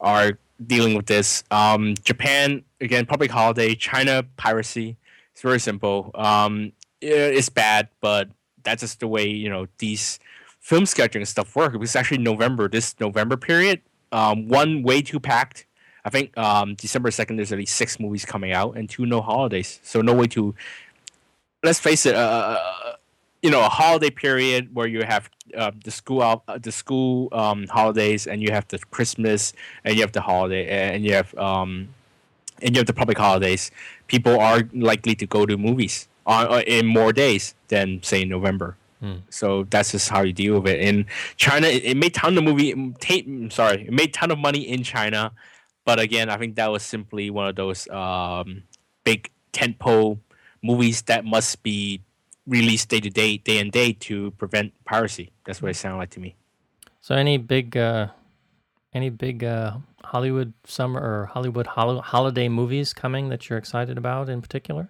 are dealing with this. Um, Japan again, public holiday. China piracy. It's very simple. Um, it's bad, but that's just the way you know these film scheduling stuff work. It was actually November, this November period. Um, one way too packed. I think um, December second, there's at least six movies coming out, and two no holidays. So no way to. Let's face it. Uh, you know, a holiday period where you have uh, the school out, uh, the school um, holidays, and you have the Christmas, and you have the holiday, and you have um, and you have the public holidays. People are likely to go to movies on, uh, in more days than say in November. Hmm. So that's just how you deal with it. In China, it, it made ton of movie. ta- sorry, it made ton of money in China, but again, I think that was simply one of those um, big tentpole movies that must be released day to day, day and day to prevent piracy. That's what it sounded like to me. So any big uh any big uh Hollywood summer or Hollywood hol- holiday movies coming that you're excited about in particular?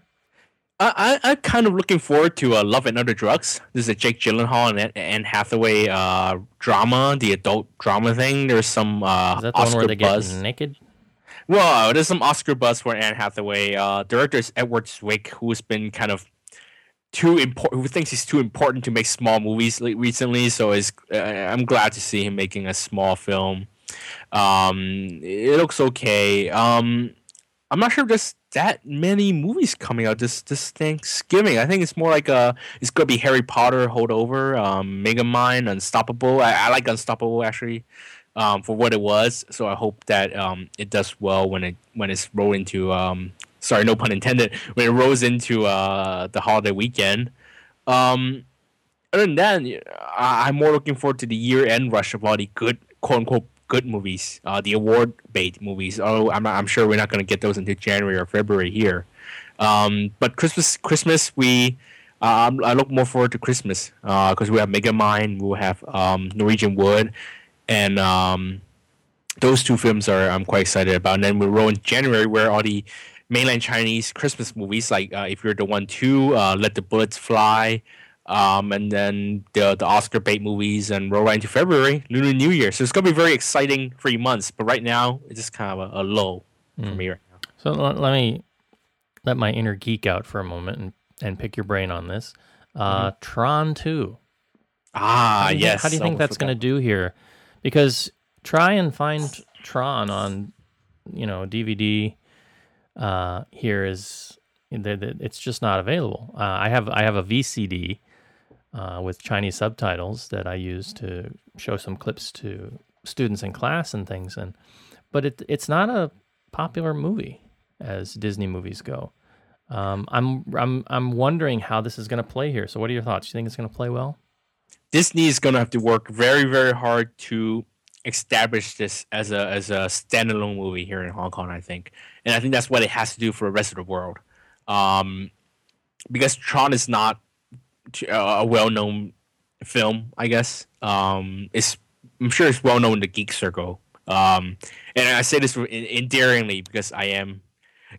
I, I, I'm kind of looking forward to uh, Love and Other Drugs. This is a Jake Gyllenhaal and Anne Hathaway uh, drama, the adult drama thing. There's some uh, Is that the Oscar one where they buzz. get naked? Well, there's some Oscar buzz for Anne Hathaway. Uh, director is Edward Zwick, who's been kind of too important. Who thinks he's too important to make small movies recently. So is uh, I'm glad to see him making a small film. Um, it looks okay. Um, I'm not sure if there's that many movies coming out this this Thanksgiving. I think it's more like a it's gonna be Harry Potter holdover, um, mega Megamind, Unstoppable. I, I like Unstoppable actually, um, for what it was. So I hope that um it does well when it when it's rolled into um sorry no pun intended when it rolls into uh the holiday weekend. Um, other than that, I- I'm more looking forward to the year end rush of all the good quote unquote good movies, uh, the award bait movies. Oh, I'm, I'm sure we're not going to get those until January or February here. Um, but Christmas, Christmas, we um, I look more forward to Christmas because we have Mega Megamind, we'll have um, Norwegian Wood, and um, those two films are I'm quite excited about. And then we roll in January where all the mainland Chinese Christmas movies like uh, If You're the One Two, uh, Let the Bullets Fly, um, and then the the Oscar bait movies, and roll right into February, Lunar New Year. So it's gonna be very exciting three months. But right now, it's just kind of a, a low for me right now. So l- let me let my inner geek out for a moment and, and pick your brain on this. Uh, Tron 2. Ah, How you think- yes. How do you think that's going to do here? Because try and find Tron on, you know, DVD. Uh, here is it's just not available. Uh, I have I have a VCD uh, with Chinese subtitles that I use to show some clips to students in class and things, and but it it's not a popular movie as Disney movies go. Um, I'm I'm I'm wondering how this is going to play here. So, what are your thoughts? Do you think it's going to play well? Disney is going to have to work very, very hard to establish this as a as a standalone movie here in Hong Kong. I think, and I think that's what it has to do for the rest of the world, um, because Tron is not a well known film. I guess um, it's I'm sure it's well known in the geek circle, um, and I say this endearingly because I am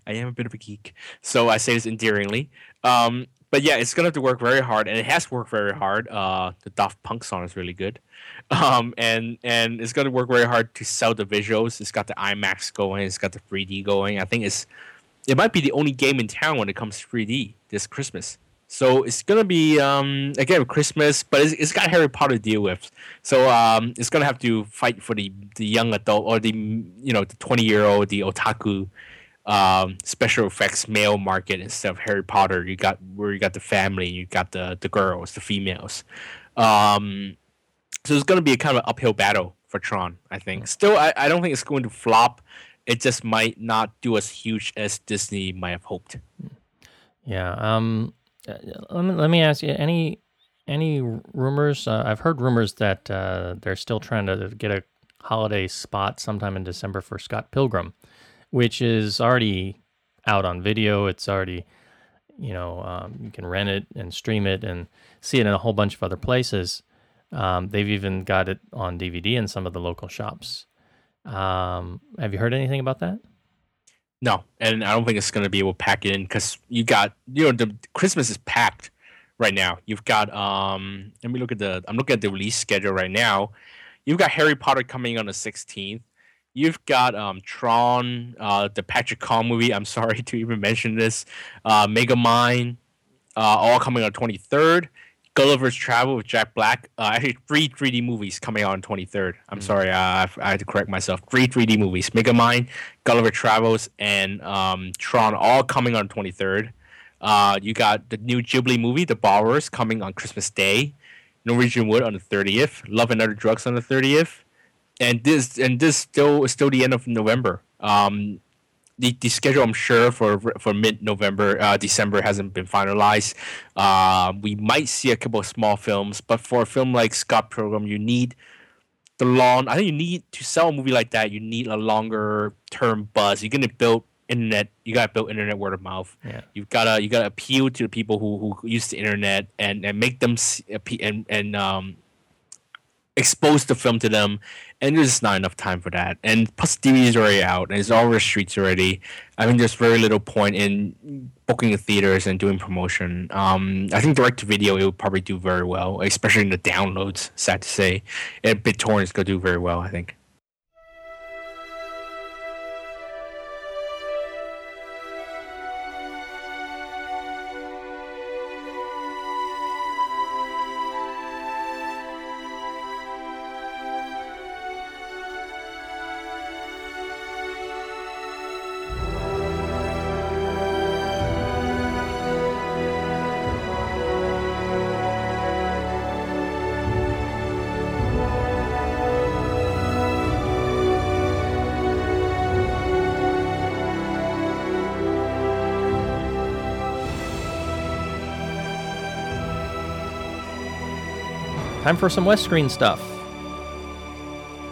I am a bit of a geek, so I say this endearingly. Um, but yeah, it's gonna have to work very hard, and it has worked very hard. Uh, the Daft Punk song is really good, um, and and it's gonna work very hard to sell the visuals. It's got the IMAX going, it's got the 3D going. I think it's it might be the only game in town when it comes to 3D this Christmas. So it's gonna be um, again Christmas, but it's, it's got Harry Potter to deal with. So um, it's gonna have to fight for the the young adult or the you know the 20 year old the otaku um, special effects male market instead of Harry Potter. You got where you got the family, you got the the girls, the females. Um, so it's going to be a kind of uphill battle for Tron. I think. Still, I, I don't think it's going to flop. It just might not do as huge as Disney might have hoped. Yeah. Um. uh, Let me, let me ask you any any rumors. Uh, I've heard rumors that uh, they're still trying to get a holiday spot sometime in December for Scott Pilgrim, which is already out on video. It's already, you know, um, you can rent it and stream it and see it in a whole bunch of other places. Um, they've even got it on DVD in some of the local shops. Um, have you heard anything about that? No, and I don't think it's going to be able to pack it in because you got you know the Christmas is packed right now. You've got um. Let me look at the. I'm looking at the release schedule right now. You've got Harry Potter coming on the 16th. You've got um Tron, uh, the Patrick Kong movie. I'm [LAUGHS] sorry to even mention this. Uh, Megamind, uh, all coming on 23rd. Gulliver's Travel with Jack Black. Uh, actually, three 3D movies coming out on 23rd. I'm sorry, uh, I, I had to correct myself. Three 3D movies: Megamind, Gulliver Travels, and um, Tron, all coming on 23rd. Uh, you got the new Ghibli movie, The Borrowers, coming on Christmas Day. Norwegian Wood on the 30th. Love and Other Drugs on the 30th. And this and this still is still the end of November. Um, the, the schedule I'm sure for for mid November uh, December hasn't been finalized. Uh, we might see a couple of small films, but for a film like Scott Pilgrim, you need the long. I think you need to sell a movie like that. You need a longer term buzz. You're gonna build internet. You gotta build internet word of mouth. Yeah. You've gotta you gotta appeal to the people who who use the internet and and make them see, and and um expose the film to them and there's just not enough time for that. And plus dvd is already out and it's all over the streets already. I think there's very little point in booking the theaters and doing promotion. Um i think direct to video it would probably do very well especially in the downloads sad to say. And bittorrent is to do very well i think for some West Screen stuff.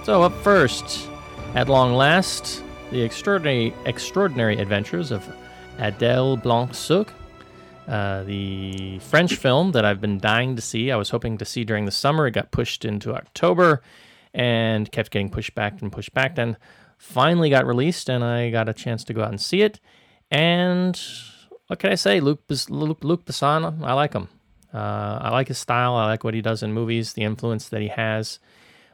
So, up first, at long last, the extraordinary, extraordinary adventures of Adèle Blanc-Sec, uh, the French film that I've been dying to see. I was hoping to see during the summer. It got pushed into October and kept getting pushed back and pushed back. Then finally got released, and I got a chance to go out and see it. And what can I say? Luke, Luc, Luc Besson, I like him. Uh, I like his style. I like what he does in movies, the influence that he has.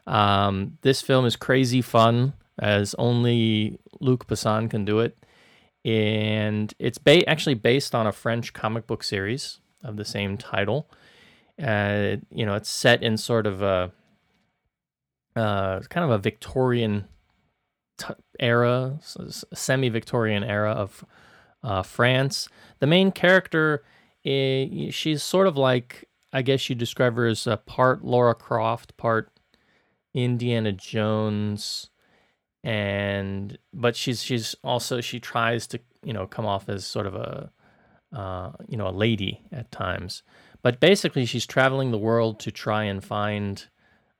Um, this film is crazy fun, as only Luc Besson can do it. And it's ba- actually based on a French comic book series of the same title. Uh, you know, it's set in sort of a uh, kind of a Victorian t- era, semi Victorian era of uh, France. The main character eh, she's sort of like I guess you describe her as a part Laura Croft, part Indiana Jones, and but she's she's also she tries to you know come off as sort of a uh, you know a lady at times, but basically she's traveling the world to try and find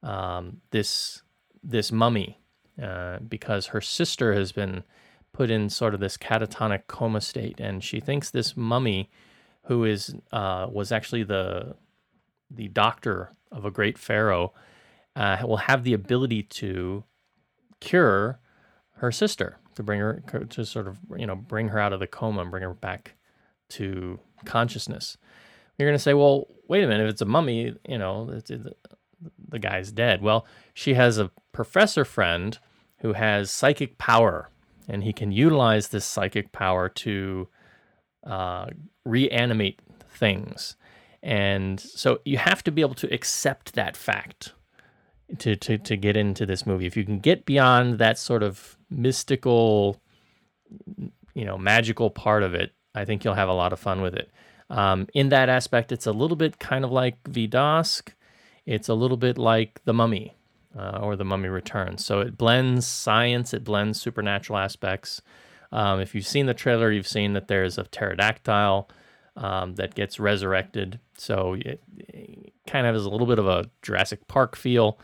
um, this this mummy uh, because her sister has been put in sort of this catatonic coma state, and she thinks this mummy who is uh, was actually the the doctor of a great pharaoh, uh, will have the ability to cure her sister to bring her to sort of you know bring her out of the coma and bring her back to consciousness. You're going to say, well, wait a minute, if it's a mummy, you know, it's, it's, the guy's dead. Well, she has a professor friend who has psychic power, and he can utilize this psychic power to uh, reanimate things. And so you have to be able to accept that fact to, to, to get into this movie. If you can get beyond that sort of mystical, you know magical part of it, I think you'll have a lot of fun with it. Um, in that aspect, it's a little bit kind of like Vidocq. It's a little bit like The Mummy uh, or The Mummy Returns. So it blends science, it blends supernatural aspects. Um, if you've seen the trailer, you've seen that there's a pterodactyl um, that gets resurrected. So it, it, kind of has a little bit of a Jurassic Park feel.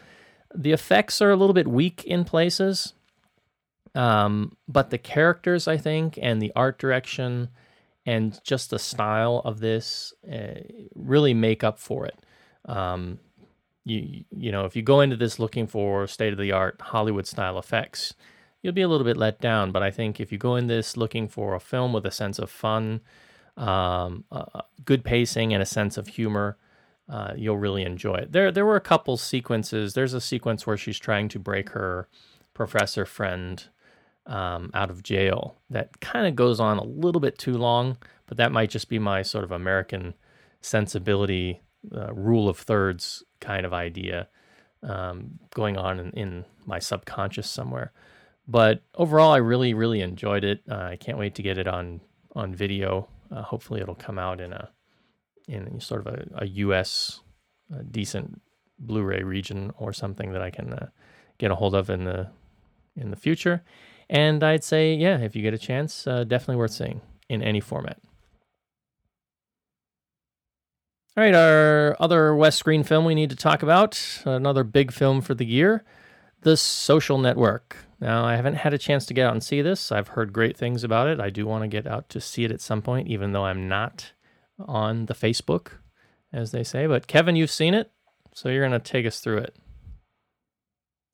The effects are a little bit weak in places, um, but the characters, I think, and the art direction and just the style of this uh, really make up for it. Um, you you know, if you go into this looking for state of the art Hollywood style effects, you'll be a little bit let down. But I think if you go in this looking for a film with a sense of fun, um, uh, good pacing, and a sense of humor, uh, you'll really enjoy it. There there were a couple sequences. There's a sequence where she's trying to break her professor friend um, out of jail that kind of goes on a little bit too long, but that might just be my sort of American sensibility, uh, rule of thirds kind of idea um, going on in, in, my subconscious somewhere. But overall, I really, really enjoyed it. Uh, I can't wait to get it on on video. Uh, hopefully, it'll come out in a in sort of a, a U.S. A decent Blu-ray region or something that I can uh, get a hold of in the in the future. And I'd say, yeah, if you get a chance, uh, definitely worth seeing in any format. All right, our other West Screen film we need to talk about, another big film for the year, The Social Network. Now, I haven't had a chance to get out and see this. I've heard great things about it. I do want to get out to see it at some point, even though I'm not on the Facebook, as they say. But Kevin, you've seen it, so you're going to take us through it.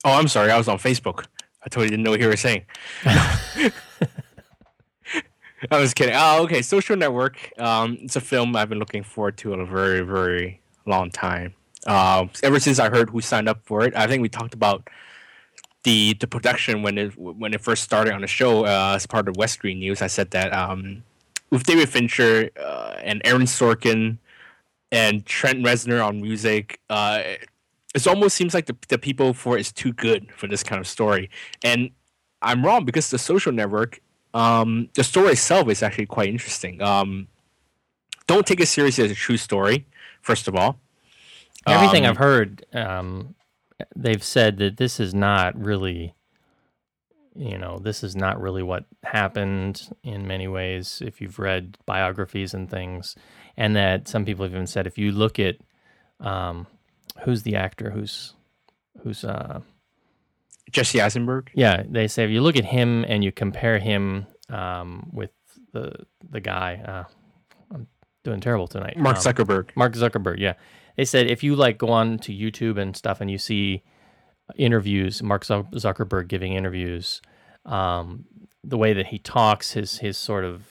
Oh, I'm sorry. I was on Facebook. I totally didn't know what you were saying. [LAUGHS] I was kidding. Oh, okay. Social Network. Um, it's a film I've been looking forward to a very, very long time. Uh, ever since I heard who signed up for it, I think we talked about the the production when it when it first started on the show uh, as part of West Screen News. I said that um, with David Fincher uh, and Aaron Sorkin and Trent Reznor on music, uh, it almost seems like the, the people for it is too good for this kind of story. And I'm wrong because the social network, um, the story itself is actually quite interesting. Um, don't take it seriously as a true story, first of all. Everything um, I've heard, um, they've said that this is not really, you know, this is not really what happened in many ways. If you've read biographies and things, and that some people have even said if you look at um, who's the actor who's who's uh Jesse Eisenberg. Yeah, they say if you look at him and you compare him um, with the the guy, uh, I'm doing terrible tonight. Mark um, Zuckerberg. Mark Zuckerberg. Yeah, they said if you like go on to YouTube and stuff and you see interviews, Mark Zuckerberg giving interviews, um, the way that he talks, his his sort of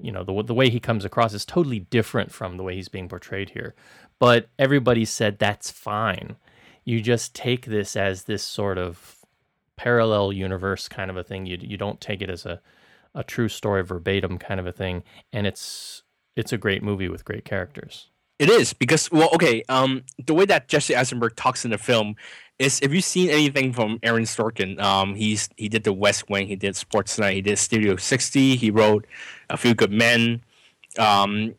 you know the the way he comes across is totally different from the way he's being portrayed here but everybody said that's fine. You just take this as this sort of parallel universe kind of a thing. You you don't take it as a a true story verbatim kind of a thing, and it's it's a great movie with great characters. It is because well, okay, um, the way that Jesse Eisenberg talks in the film is if you've seen anything from Aaron Sorkin, um, he's he did The West Wing, he did Sports Night, he did Studio 60, he wrote A Few Good Men. Um,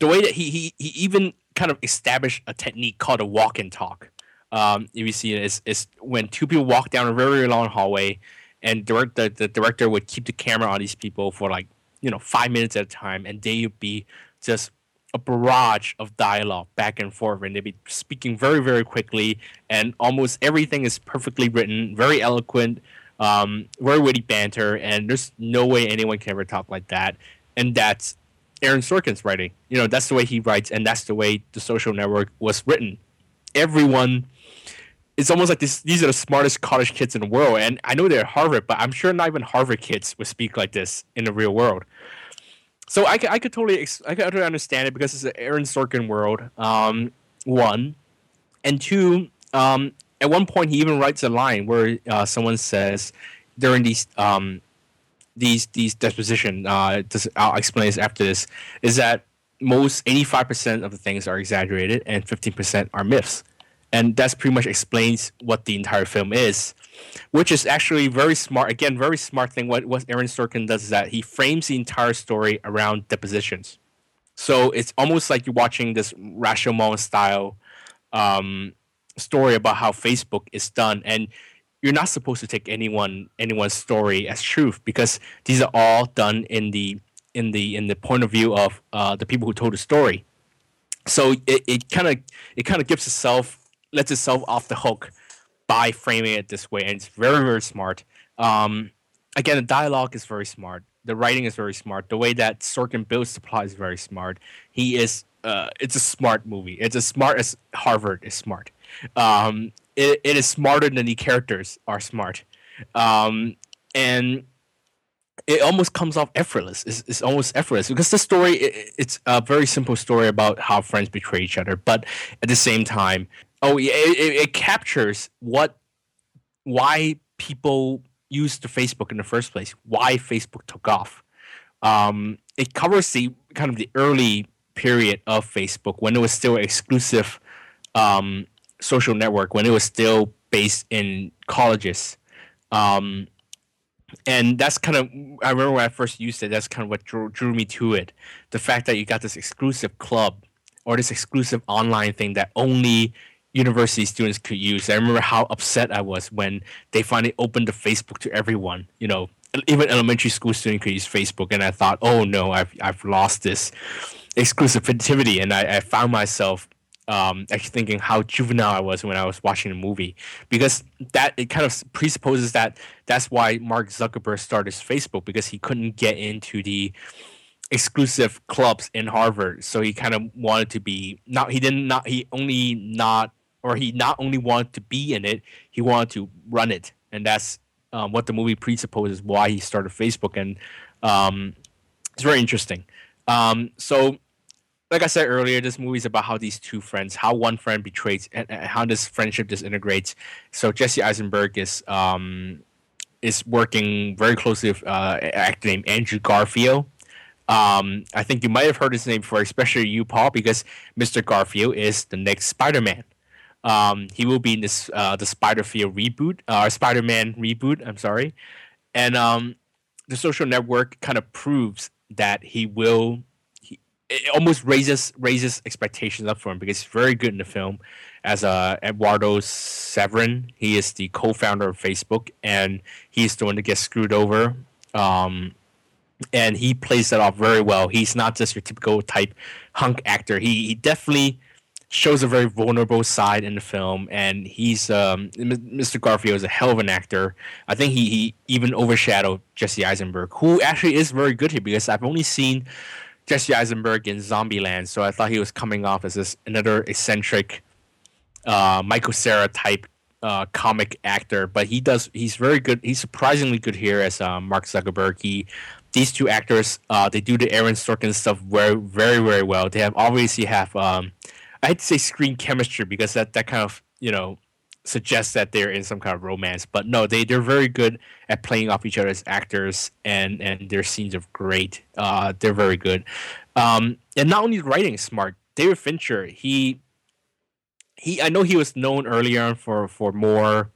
the way that he he he even kind of established a technique called a walk and talk. Um, if you see it, is is when two people walk down a very, long hallway, and direct, the, the director would keep the camera on these people for like you know five minutes at a time, and they would be just a barrage of dialogue back and forth, and they'd be speaking very, very quickly, and almost everything is perfectly written, very eloquent, um, very witty banter, and there's no way anyone can ever talk like that, and that's Aaron Sorkin's writing. You know, that's the way he writes, and that's the way the social network was written. Everyone, it's almost like this, these are the smartest college kids in the world. And I know they're at Harvard, but I'm sure not even Harvard kids would speak like this in the real world. So I, I could totally I could totally understand it because it's an Aaron Sorkin world. Um, one, and two. Um, at one point, he even writes a line where uh, someone says during these um, these these deposition. Uh, I'll explain this after this. Is that most eighty five percent of the things are exaggerated and fifteen percent are myths, and that's pretty much explains what the entire film is, which is actually very smart. Again, very smart thing. What what Aaron Sorkin does is that he frames the entire story around depositions. So it's almost like you're watching this Rashomon style um, story about how Facebook is done, and you're not supposed to take anyone anyone's story as truth because these are all done in the in the in the point of view of uh, the people who told the story. So it kind of it kind of gives itself lets itself off the hook by framing it this way, and it's very very smart. Um, again, the dialogue is very smart. The writing is very smart. The way that Sorkin builds the plot is very smart. He is uh, it's a smart movie. It's as smart as Harvard is smart. Um, it, it is smarter than the characters are smart, um, and it almost comes off effortless. It's, it's almost effortless because the story it, it's a very simple story about how friends betray each other, but at the same time, oh yeah, it, it, captures what why people used Facebook in the first place, why Facebook took off. Um, it covers the kind of the early period of Facebook when it was still exclusive um, social network when it was still based in colleges. Um, and that's kind of I remember when I first used it. That's kind of what drew, drew me to it. The fact that you got this exclusive club or this exclusive online thing that only university students could use. I remember how upset I was when they finally opened the Facebook to everyone. You know, even elementary school students could use Facebook, and I thought, oh no, I've I've lost this exclusivity, and I, I found myself um, actually thinking how juvenile I was when I was watching the movie because that it kind of presupposes that that's why Mark Zuckerberg started his Facebook because he couldn't get into the exclusive clubs in Harvard, so he kind of wanted to be not he didn't not he only not or he not only wanted to be in it, he wanted to run it, and that's um, what the movie presupposes why he started Facebook, and um, it's very interesting. Um, so like I said earlier, this movie is about how these two friends, how one friend betrays, and, and how this friendship disintegrates. So Jesse Eisenberg is um, is working very closely with uh, an actor named Andrew Garfield. Um, I think you might have heard his name before, especially you, Paul, because Mr. Garfield is the next Spider-Man. Um, he will be in this uh, the Spider-Field reboot, uh, Spider-Man reboot. I'm sorry, and um, the social network kind of proves that he will it almost raises raises expectations up for him because he's very good in the film as uh, Eduardo Saverin. He is the co-founder of Facebook, and he's the one that gets screwed over. Um, and he plays that off very well. He's not just your typical type hunk actor. He he definitely shows a very vulnerable side in the film, and he's um, Mr. Garfield is a hell of an actor. I think he, he even overshadowed Jesse Eisenberg, who actually is very good here because I've only seen Jesse Eisenberg in Zombieland, so I thought he was coming off as this another eccentric uh, Michael Cera type uh, comic actor, but he does he's very good. He's surprisingly good here as uh, Mark Zuckerberg. He these two actors uh, they do the Aaron Sorkin stuff very very very well. They have obviously have um, I hate say screen chemistry because that that kind of you know suggests that they're in some kind of romance. But no, they they're very good at playing off each other as actors, and and their scenes are great. Uh, they're very good. Um, and not only writing smart, David Fincher, he he I know he was known earlier for for more,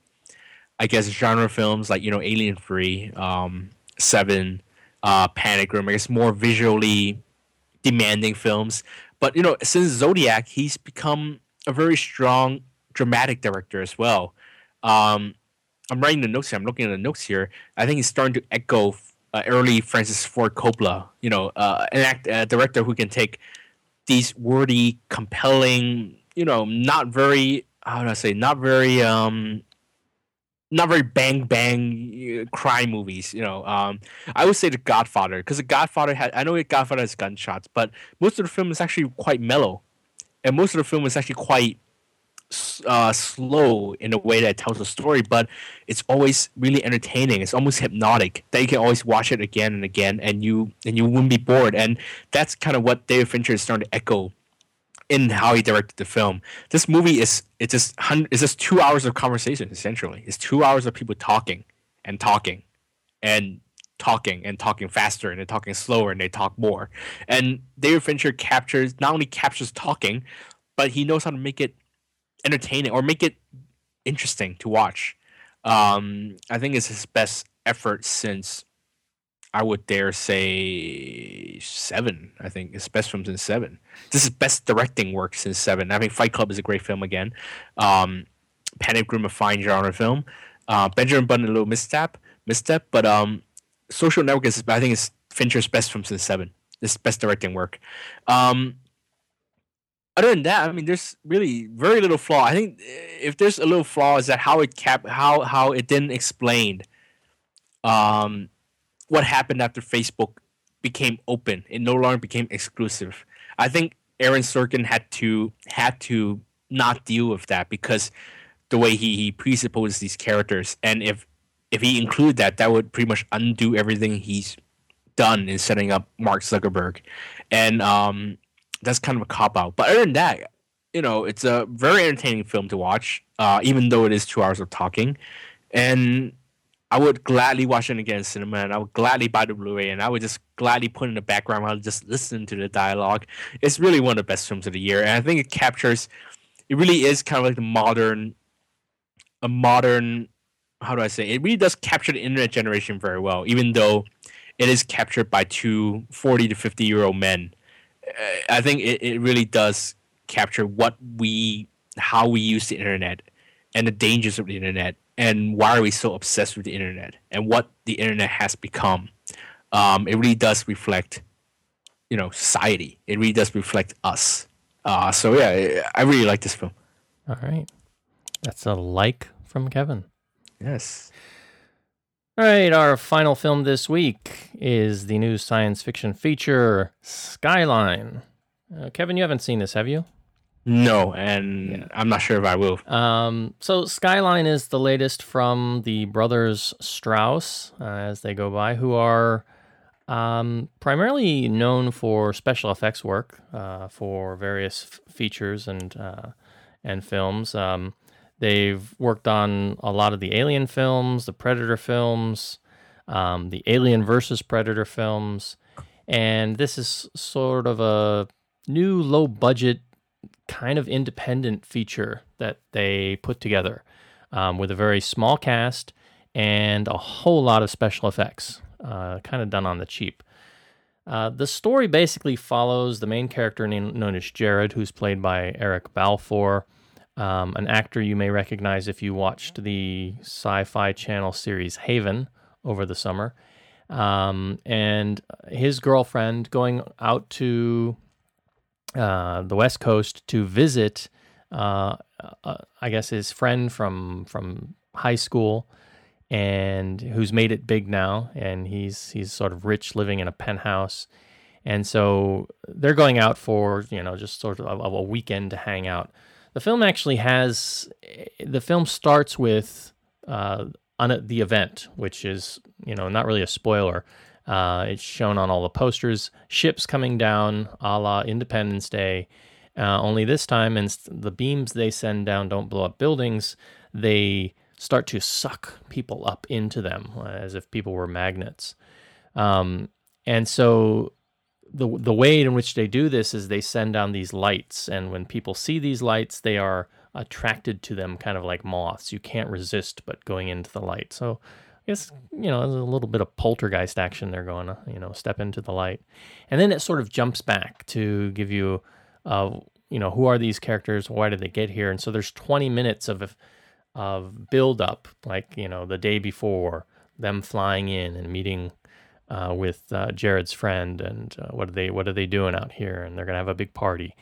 I guess genre films like you know Alien Three, um, Seven, uh, Panic Room. I guess more visually demanding films. But you know, since Zodiac, he's become a very strong dramatic director as well. Um, I'm writing the notes here. I'm looking at the notes here. I think he's starting to echo uh, early Francis Ford Coppola. You know, uh, an act, a director who can take these wordy, compelling, you know, not very how do I say, not very um, not very bang bang uh, crime movies. You know, um, I would say The Godfather because The Godfather had I know The Godfather has gunshots, but most of the film is actually quite mellow, and most of the film is actually quite uh, slow in a way that tells a story, but it's always really entertaining. It's almost hypnotic that you can always watch it again and again, and you and you wouldn't be bored. And that's kind of what David Fincher is starting to echo in how he directed the film. This movie is it's just it's just two hours of conversation essentially. It's two hours of people talking and talking and talking and talking faster and they're talking slower and they talk more. And David Fincher captures not only captures talking, but he knows how to make it entertaining or make it interesting to watch. Um, I think it's his best effort since I would dare say seven. I think his best film since seven. This is best directing work since seven. I mean, Fight Club is a great film again. Um, Panic Room, a fine genre film. Uh, Benjamin Button, a little misstep, misstep, but um, Social Network is I think is Fincher's best film since seven. This best directing work. Um, other than that, I mean, there's really very little flaw. I think if there's a little flaw, is that how it cap how how it didn't explain um, what happened after Facebook became open. It no longer became exclusive. I think Aaron Sorkin had to had to not deal with that because the way he, he presupposes these characters, and if if he included that, that would pretty much undo everything he's done in setting up Mark Zuckerberg, and um, that's kind of a cop out. But other than that, you know, it's a very entertaining film to watch, uh, even though it is two hours of talking. And I would gladly watch it again in cinema, and I would gladly buy the Blu-ray, and I would just gladly put in the background while just listen to the dialogue. It's really one of the best films of the year, and I think it captures. It really is kind of like the modern, a modern. How do I say? It really does capture the internet generation very well, even though it is captured by two 40 to 50 year old men uh, I think it, it really does capture what we how we use the internet and the dangers of the internet and why are we so obsessed with the internet and what the internet has become. Um, it really does reflect, you know, society. It really does reflect us. Uh, so yeah, I really like this film. All right, that's a like from Kevin. Yes. All right, our final film this week is the new science fiction feature Skyline. Uh, Kevin, you haven't seen this, have you? No, and yeah. I'm not sure if I will. Um, so, Skyline is the latest from the brothers Strause, uh, as they go by, who are um, primarily known for special effects work uh, for various f- features and uh, and films. Um, They've worked on a lot of the Alien films, the Predator films, um, the Alien versus Predator films, and this is sort of a new low budget kind of independent feature that they put together um, with a very small cast and a whole lot of special effects, uh, kind of done on the cheap. Uh, the story basically follows the main character named, known as Jared, who's played by Eric Balfour um, an actor you may recognize if you watched the sci fi channel series Haven over the summer. Um, and his girlfriend going out to uh, the West Coast to visit, uh, uh, I guess, his friend from, from high school and who's made it big now. And he's, he's sort of rich living in a penthouse. And so they're going out for, you know, just sort of a, a weekend to hang out. The film actually has the film starts with uh, on the event, which is you know not really a spoiler. Uh, it's shown on all the posters. Ships coming down, a la Independence Day. Uh, only this time, and the beams they send down don't blow up buildings. They start to suck people up into them as if people were magnets. Um, and so the the way in which they do this is they send down these lights, and when people see these lights, they are attracted to them, kind of like moths. You can't resist but going into the light. So guess you know there's a little bit of poltergeist action there going. To, you know, step into the light, and then it sort of jumps back to give you, uh, you know, who are these characters? Why did they get here? And so there's 20 minutes of of build up, like you know, the day before them flying in and meeting uh, with uh, Jared's friend, and uh, what are they what are they doing out here? And they're gonna have a big party,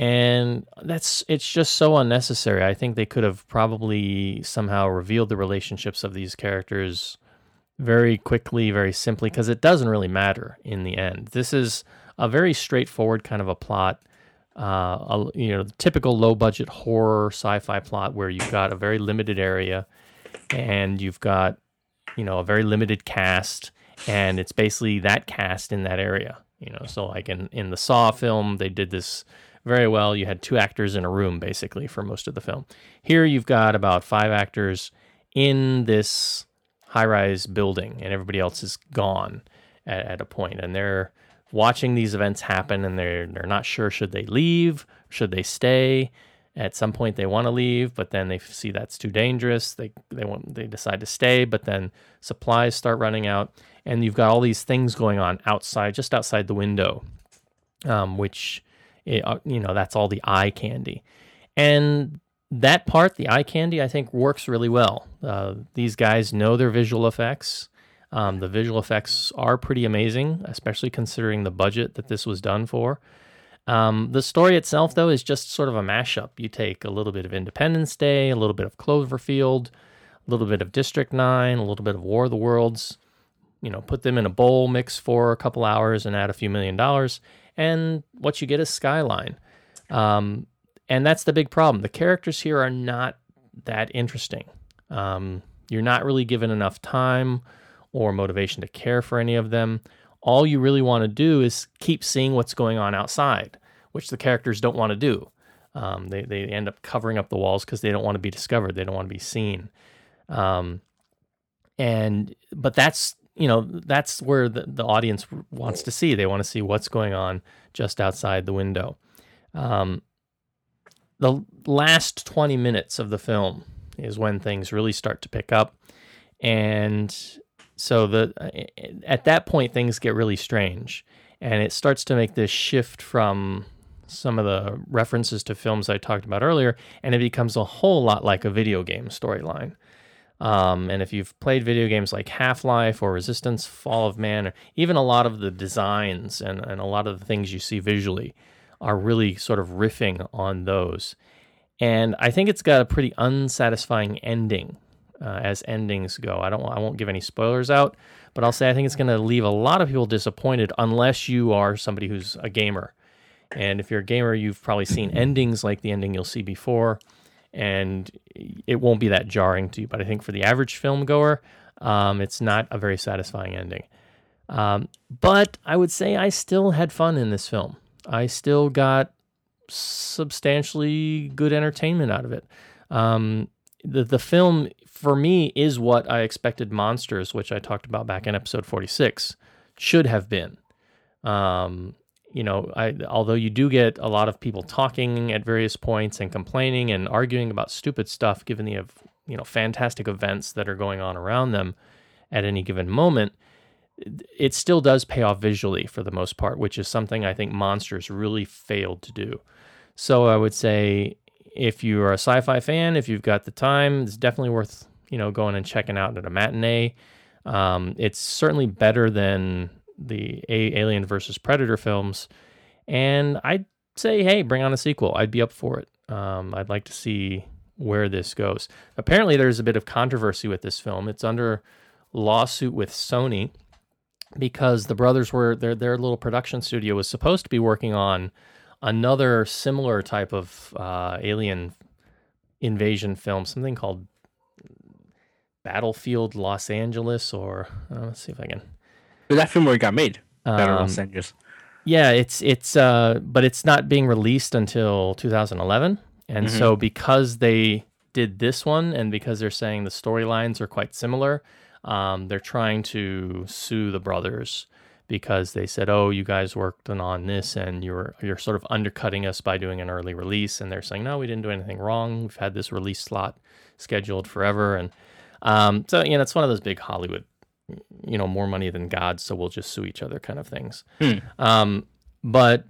and that's it's just so unnecessary. I think they could have probably somehow revealed the relationships of these characters very quickly, very simply, because it doesn't really matter in the end. This is a very straightforward kind of a plot. Uh, a, you know, typical low budget horror sci-fi plot where you've got a very limited area and you've got you know a very limited cast and it's basically that cast in that area. You know, so like in in the Saw film, they did this very well. You had two actors in a room basically for most of the film. Here you've got about five actors in this high-rise building, and everybody else is gone at, at a point, and they're watching these events happen, and they're they're not sure should they leave, should they stay. At some point, they want to leave, but then they see that's too dangerous. They they want they decide to stay, but then supplies start running out, and you've got all these things going on outside, just outside the window, um, which it, uh, you know that's all the eye candy, and that part, the eye candy, I think works really well. Uh, these guys know their visual effects. Um, the visual effects are pretty amazing, especially considering the budget that this was done for. Um, the story itself, though, is just sort of a mashup. You take a little bit of Independence Day, a little bit of Cloverfield, a little bit of District 9, a little bit of War of the Worlds, you know, put them in a bowl, mix for a couple hours, and add a few million dollars. And what you get is Skyline. Um, and that's the big problem. The characters here are not that interesting. Um, you're not really given enough time or motivation to care for any of them. All you really want to do is keep seeing what's going on outside, which the characters don't want to do. Um, they, they end up covering up the walls because they don't want to be discovered. They don't want to be seen. Um, and but that's you know that's where the, the audience wants to see. They want to see what's going on just outside the window. Um, the last 20 minutes of the film is when things really start to pick up and so the at that point things get really strange and it starts to make this shift from some of the references to films I talked about earlier and it becomes a whole lot like a video game storyline. Um, and if you've played video games like Half Life or Resistance, Fall of Man, or even a lot of the designs and, and a lot of the things you see visually, are really sort of riffing on those. And I think it's got a pretty unsatisfying ending uh, as endings go. I don't I won't give any spoilers out, but I'll say I think it's going to leave a lot of people disappointed unless you are somebody who's a gamer. And if you're a gamer, you've probably seen [LAUGHS] endings like the ending you'll see before, and it won't be that jarring to you. But I think for the average film goer, um, it's not a very satisfying ending. Um, but I would say I still had fun in this film. I still got substantially good entertainment out of it. Um, the the film for me is what I expected Monsters, which I talked about back in episode forty six, should have been. Um, you know, I although you do get a lot of people talking at various points and complaining and arguing about stupid stuff, given the you know fantastic events that are going on around them at any given moment it still does pay off visually for the most part, which is something I think Monsters really failed to do. So I would say if you are a sci-fi fan, if you've got the time, it's definitely worth you know going and checking out at a matinee. Um, it's certainly better than the a- Alien versus Predator films, and I'd say, hey, bring on a sequel. I'd be up for it. Um, I'd like to see where this goes. Apparently, there's a bit of controversy with this film. It's under lawsuit with Sony because the brothers were their their little production studio was supposed to be working on another similar type of uh, alien invasion film, something called Battlefield Los Angeles, or uh, let's see if I can. That film it got made? Battle Um, Los Angeles. Yeah, it's it's uh, but it's not being released until 2011, and Mhm. so because they did this one, and because they're saying the storylines are quite similar, um, they're trying to sue the brothers because they said, "Oh, you guys worked on this, and you're you're sort of undercutting us by doing an early release." And they're saying, "No, we didn't do anything wrong. We've had this release slot scheduled forever." And um, so, you know, it's one of those big Hollywood, you know, more money than God, so we'll just sue each other kind of things. Hmm. Um, but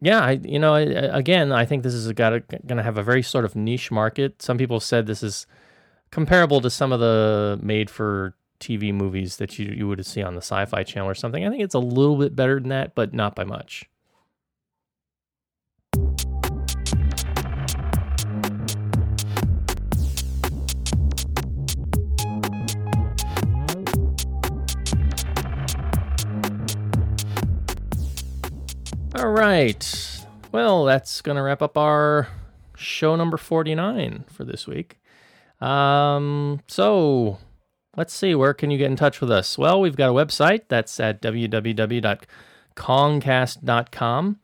yeah, I you know, I, again, I think this is got going to have a very sort of niche market. Some people said this is comparable to some of the made for TV movies that you you would see on the Sci-Fi Channel or something. I think it's a little bit better than that, but not by much. All right. Well, that's going to wrap up our show number 49 for this week. Um, so let's see, where can you get in touch with us? Well, we've got a website that's at www.kongcast.com.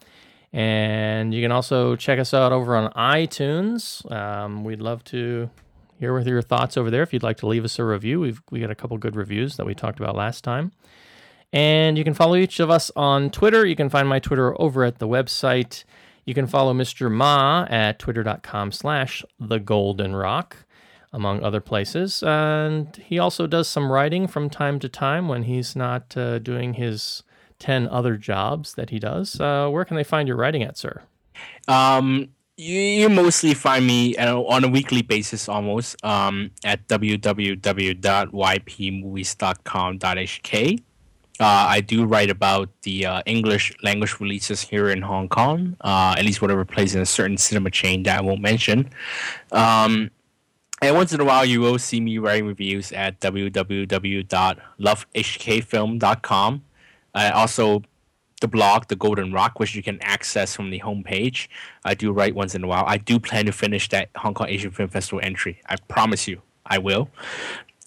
And you can also check us out over on iTunes. Um, we'd love to hear with your thoughts over there. If you'd like to leave us a review, we've we got a couple good reviews that we talked about last time. And you can follow each of us on Twitter. You can find my Twitter over at the website. You can follow Mr. Ma at twitter.com slash the golden rock, among other places. And he also does some writing from time to time when he's not uh, doing his 10 other jobs that he does. Uh, where can they find your writing at, sir? Um, you, you mostly find me uh, on a weekly basis almost um, at www.ypmovies.com.hk. Uh, I do write about the uh, English language releases here in Hong Kong, uh, at least whatever plays in a certain cinema chain that I won't mention. Um, and once in a while, you will see me writing reviews at www.lovehkfilm.com. I also the blog, The Golden Rock, which you can access from the homepage. I do write once in a while. I do plan to finish that Hong Kong Asian Film Festival entry. I promise you, I will.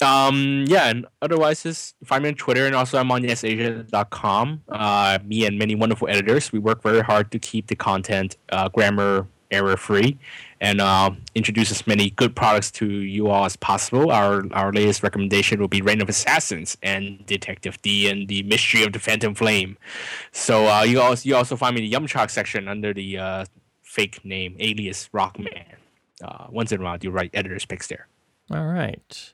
Um, yeah, and otherwise, just find me on Twitter, and also I'm on yesasia.com. Uh, me and many wonderful editors, we work very hard to keep the content uh, grammar error free and uh, introduce as many good products to you all as possible. Our our latest recommendation will be Reign of Assassins and Detective Dee and the Mystery of the Phantom Flame. So uh, you also you also find me in the Yumchak section under the uh, fake name alias Rockman. Uh, once in a while, you write editors picks there. All right.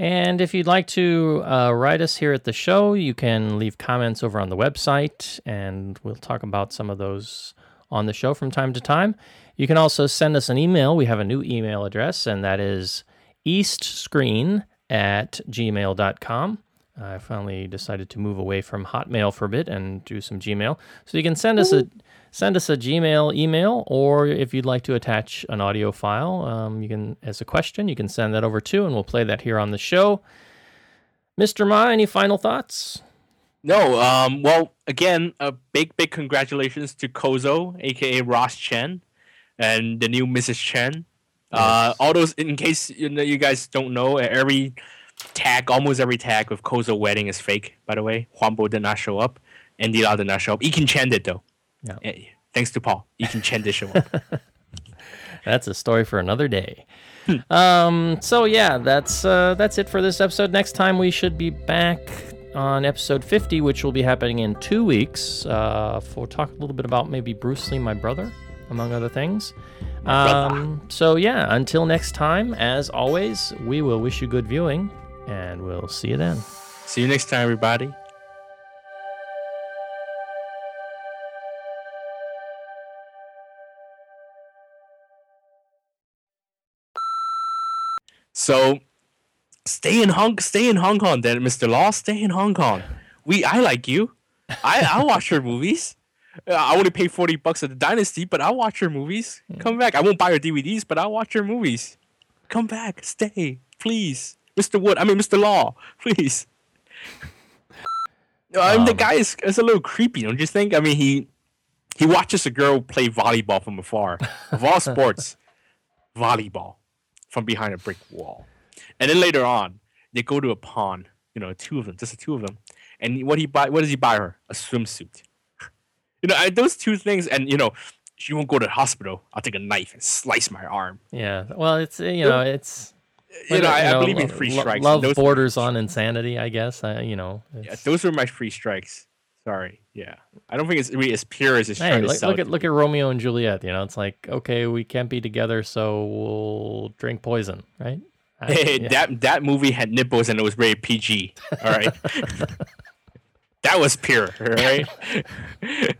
And if you'd like to uh, write us here at the show, you can leave comments over on the website, and we'll talk about some of those on the show from time to time. You can also send us an email. We have a new email address, and that is eastscreen at gmail.com. I finally decided to move away from Hotmail for a bit and do some Gmail. So you can send us a send us a Gmail email, or if you'd like to attach an audio file, um, you can as a question, you can send that over too, and we'll play that here on the show. Mr. Ma, any final thoughts? No. Um. Well, again, a big, big congratulations to Kozo, aka Ross Chen, and the new Mrs. Chen. Uh, all those, in case you know, you guys don't know, every tag, almost every tag with Kozo wedding is fake. By the way, Huambo did not show up, Andy Lau did not show up. Ekin Chen did though. Yeah. Eh, Thanks to Paul, you can up. [LAUGHS] That's a story for another day. um, so yeah, that's uh, that's it for this episode. Next time we should be back on episode 50, which will be happening in two weeks. Uh, for talk a little bit about maybe Bruce Lee, my brother, among other things. Um, so yeah, until next time, as always, we will wish you good viewing, and we'll see you then. See you next time, everybody. So, stay in Hong, stay in Hong Kong, then, Mister Law. Stay in Hong Kong. We, I like you. I, I [LAUGHS] watch your movies. Uh, I only pay forty bucks at the Dynasty, but I'll watch your movies. Come back. I won't buy your DVDs, but I'll watch your movies. Come back. Stay, please, Mister Wood. I mean, Mister Law, [LAUGHS] please. No, I mean, the Um, guy is, is a little creepy, don't you think? I mean, he he watches a girl play volleyball from afar. [LAUGHS] Of all sports, volleyball from behind a brick wall. And then later on, they go to a pond. You know, two of them, just the two of them. And what he buy? What does he buy her? A swimsuit. You know, I, those two things, and you know, she won't go to the hospital. I'll take a knife and slice my arm. Yeah, well, it's you know, it's You know, I, I you believe in free strikes. Love those, borders on insanity, I guess. Uh, you know, yeah, those were my free strikes. Sorry. Yeah, I don't think it's really as pure as it's Hey, trying to look, sell. look at look at Romeo and Juliet. You know, it's like okay, we can't be together, so we'll drink poison, right? [LAUGHS] I- Hey, yeah. that that movie had nipples and it was very PG. All right, [LAUGHS] that was pure. Right. [LAUGHS]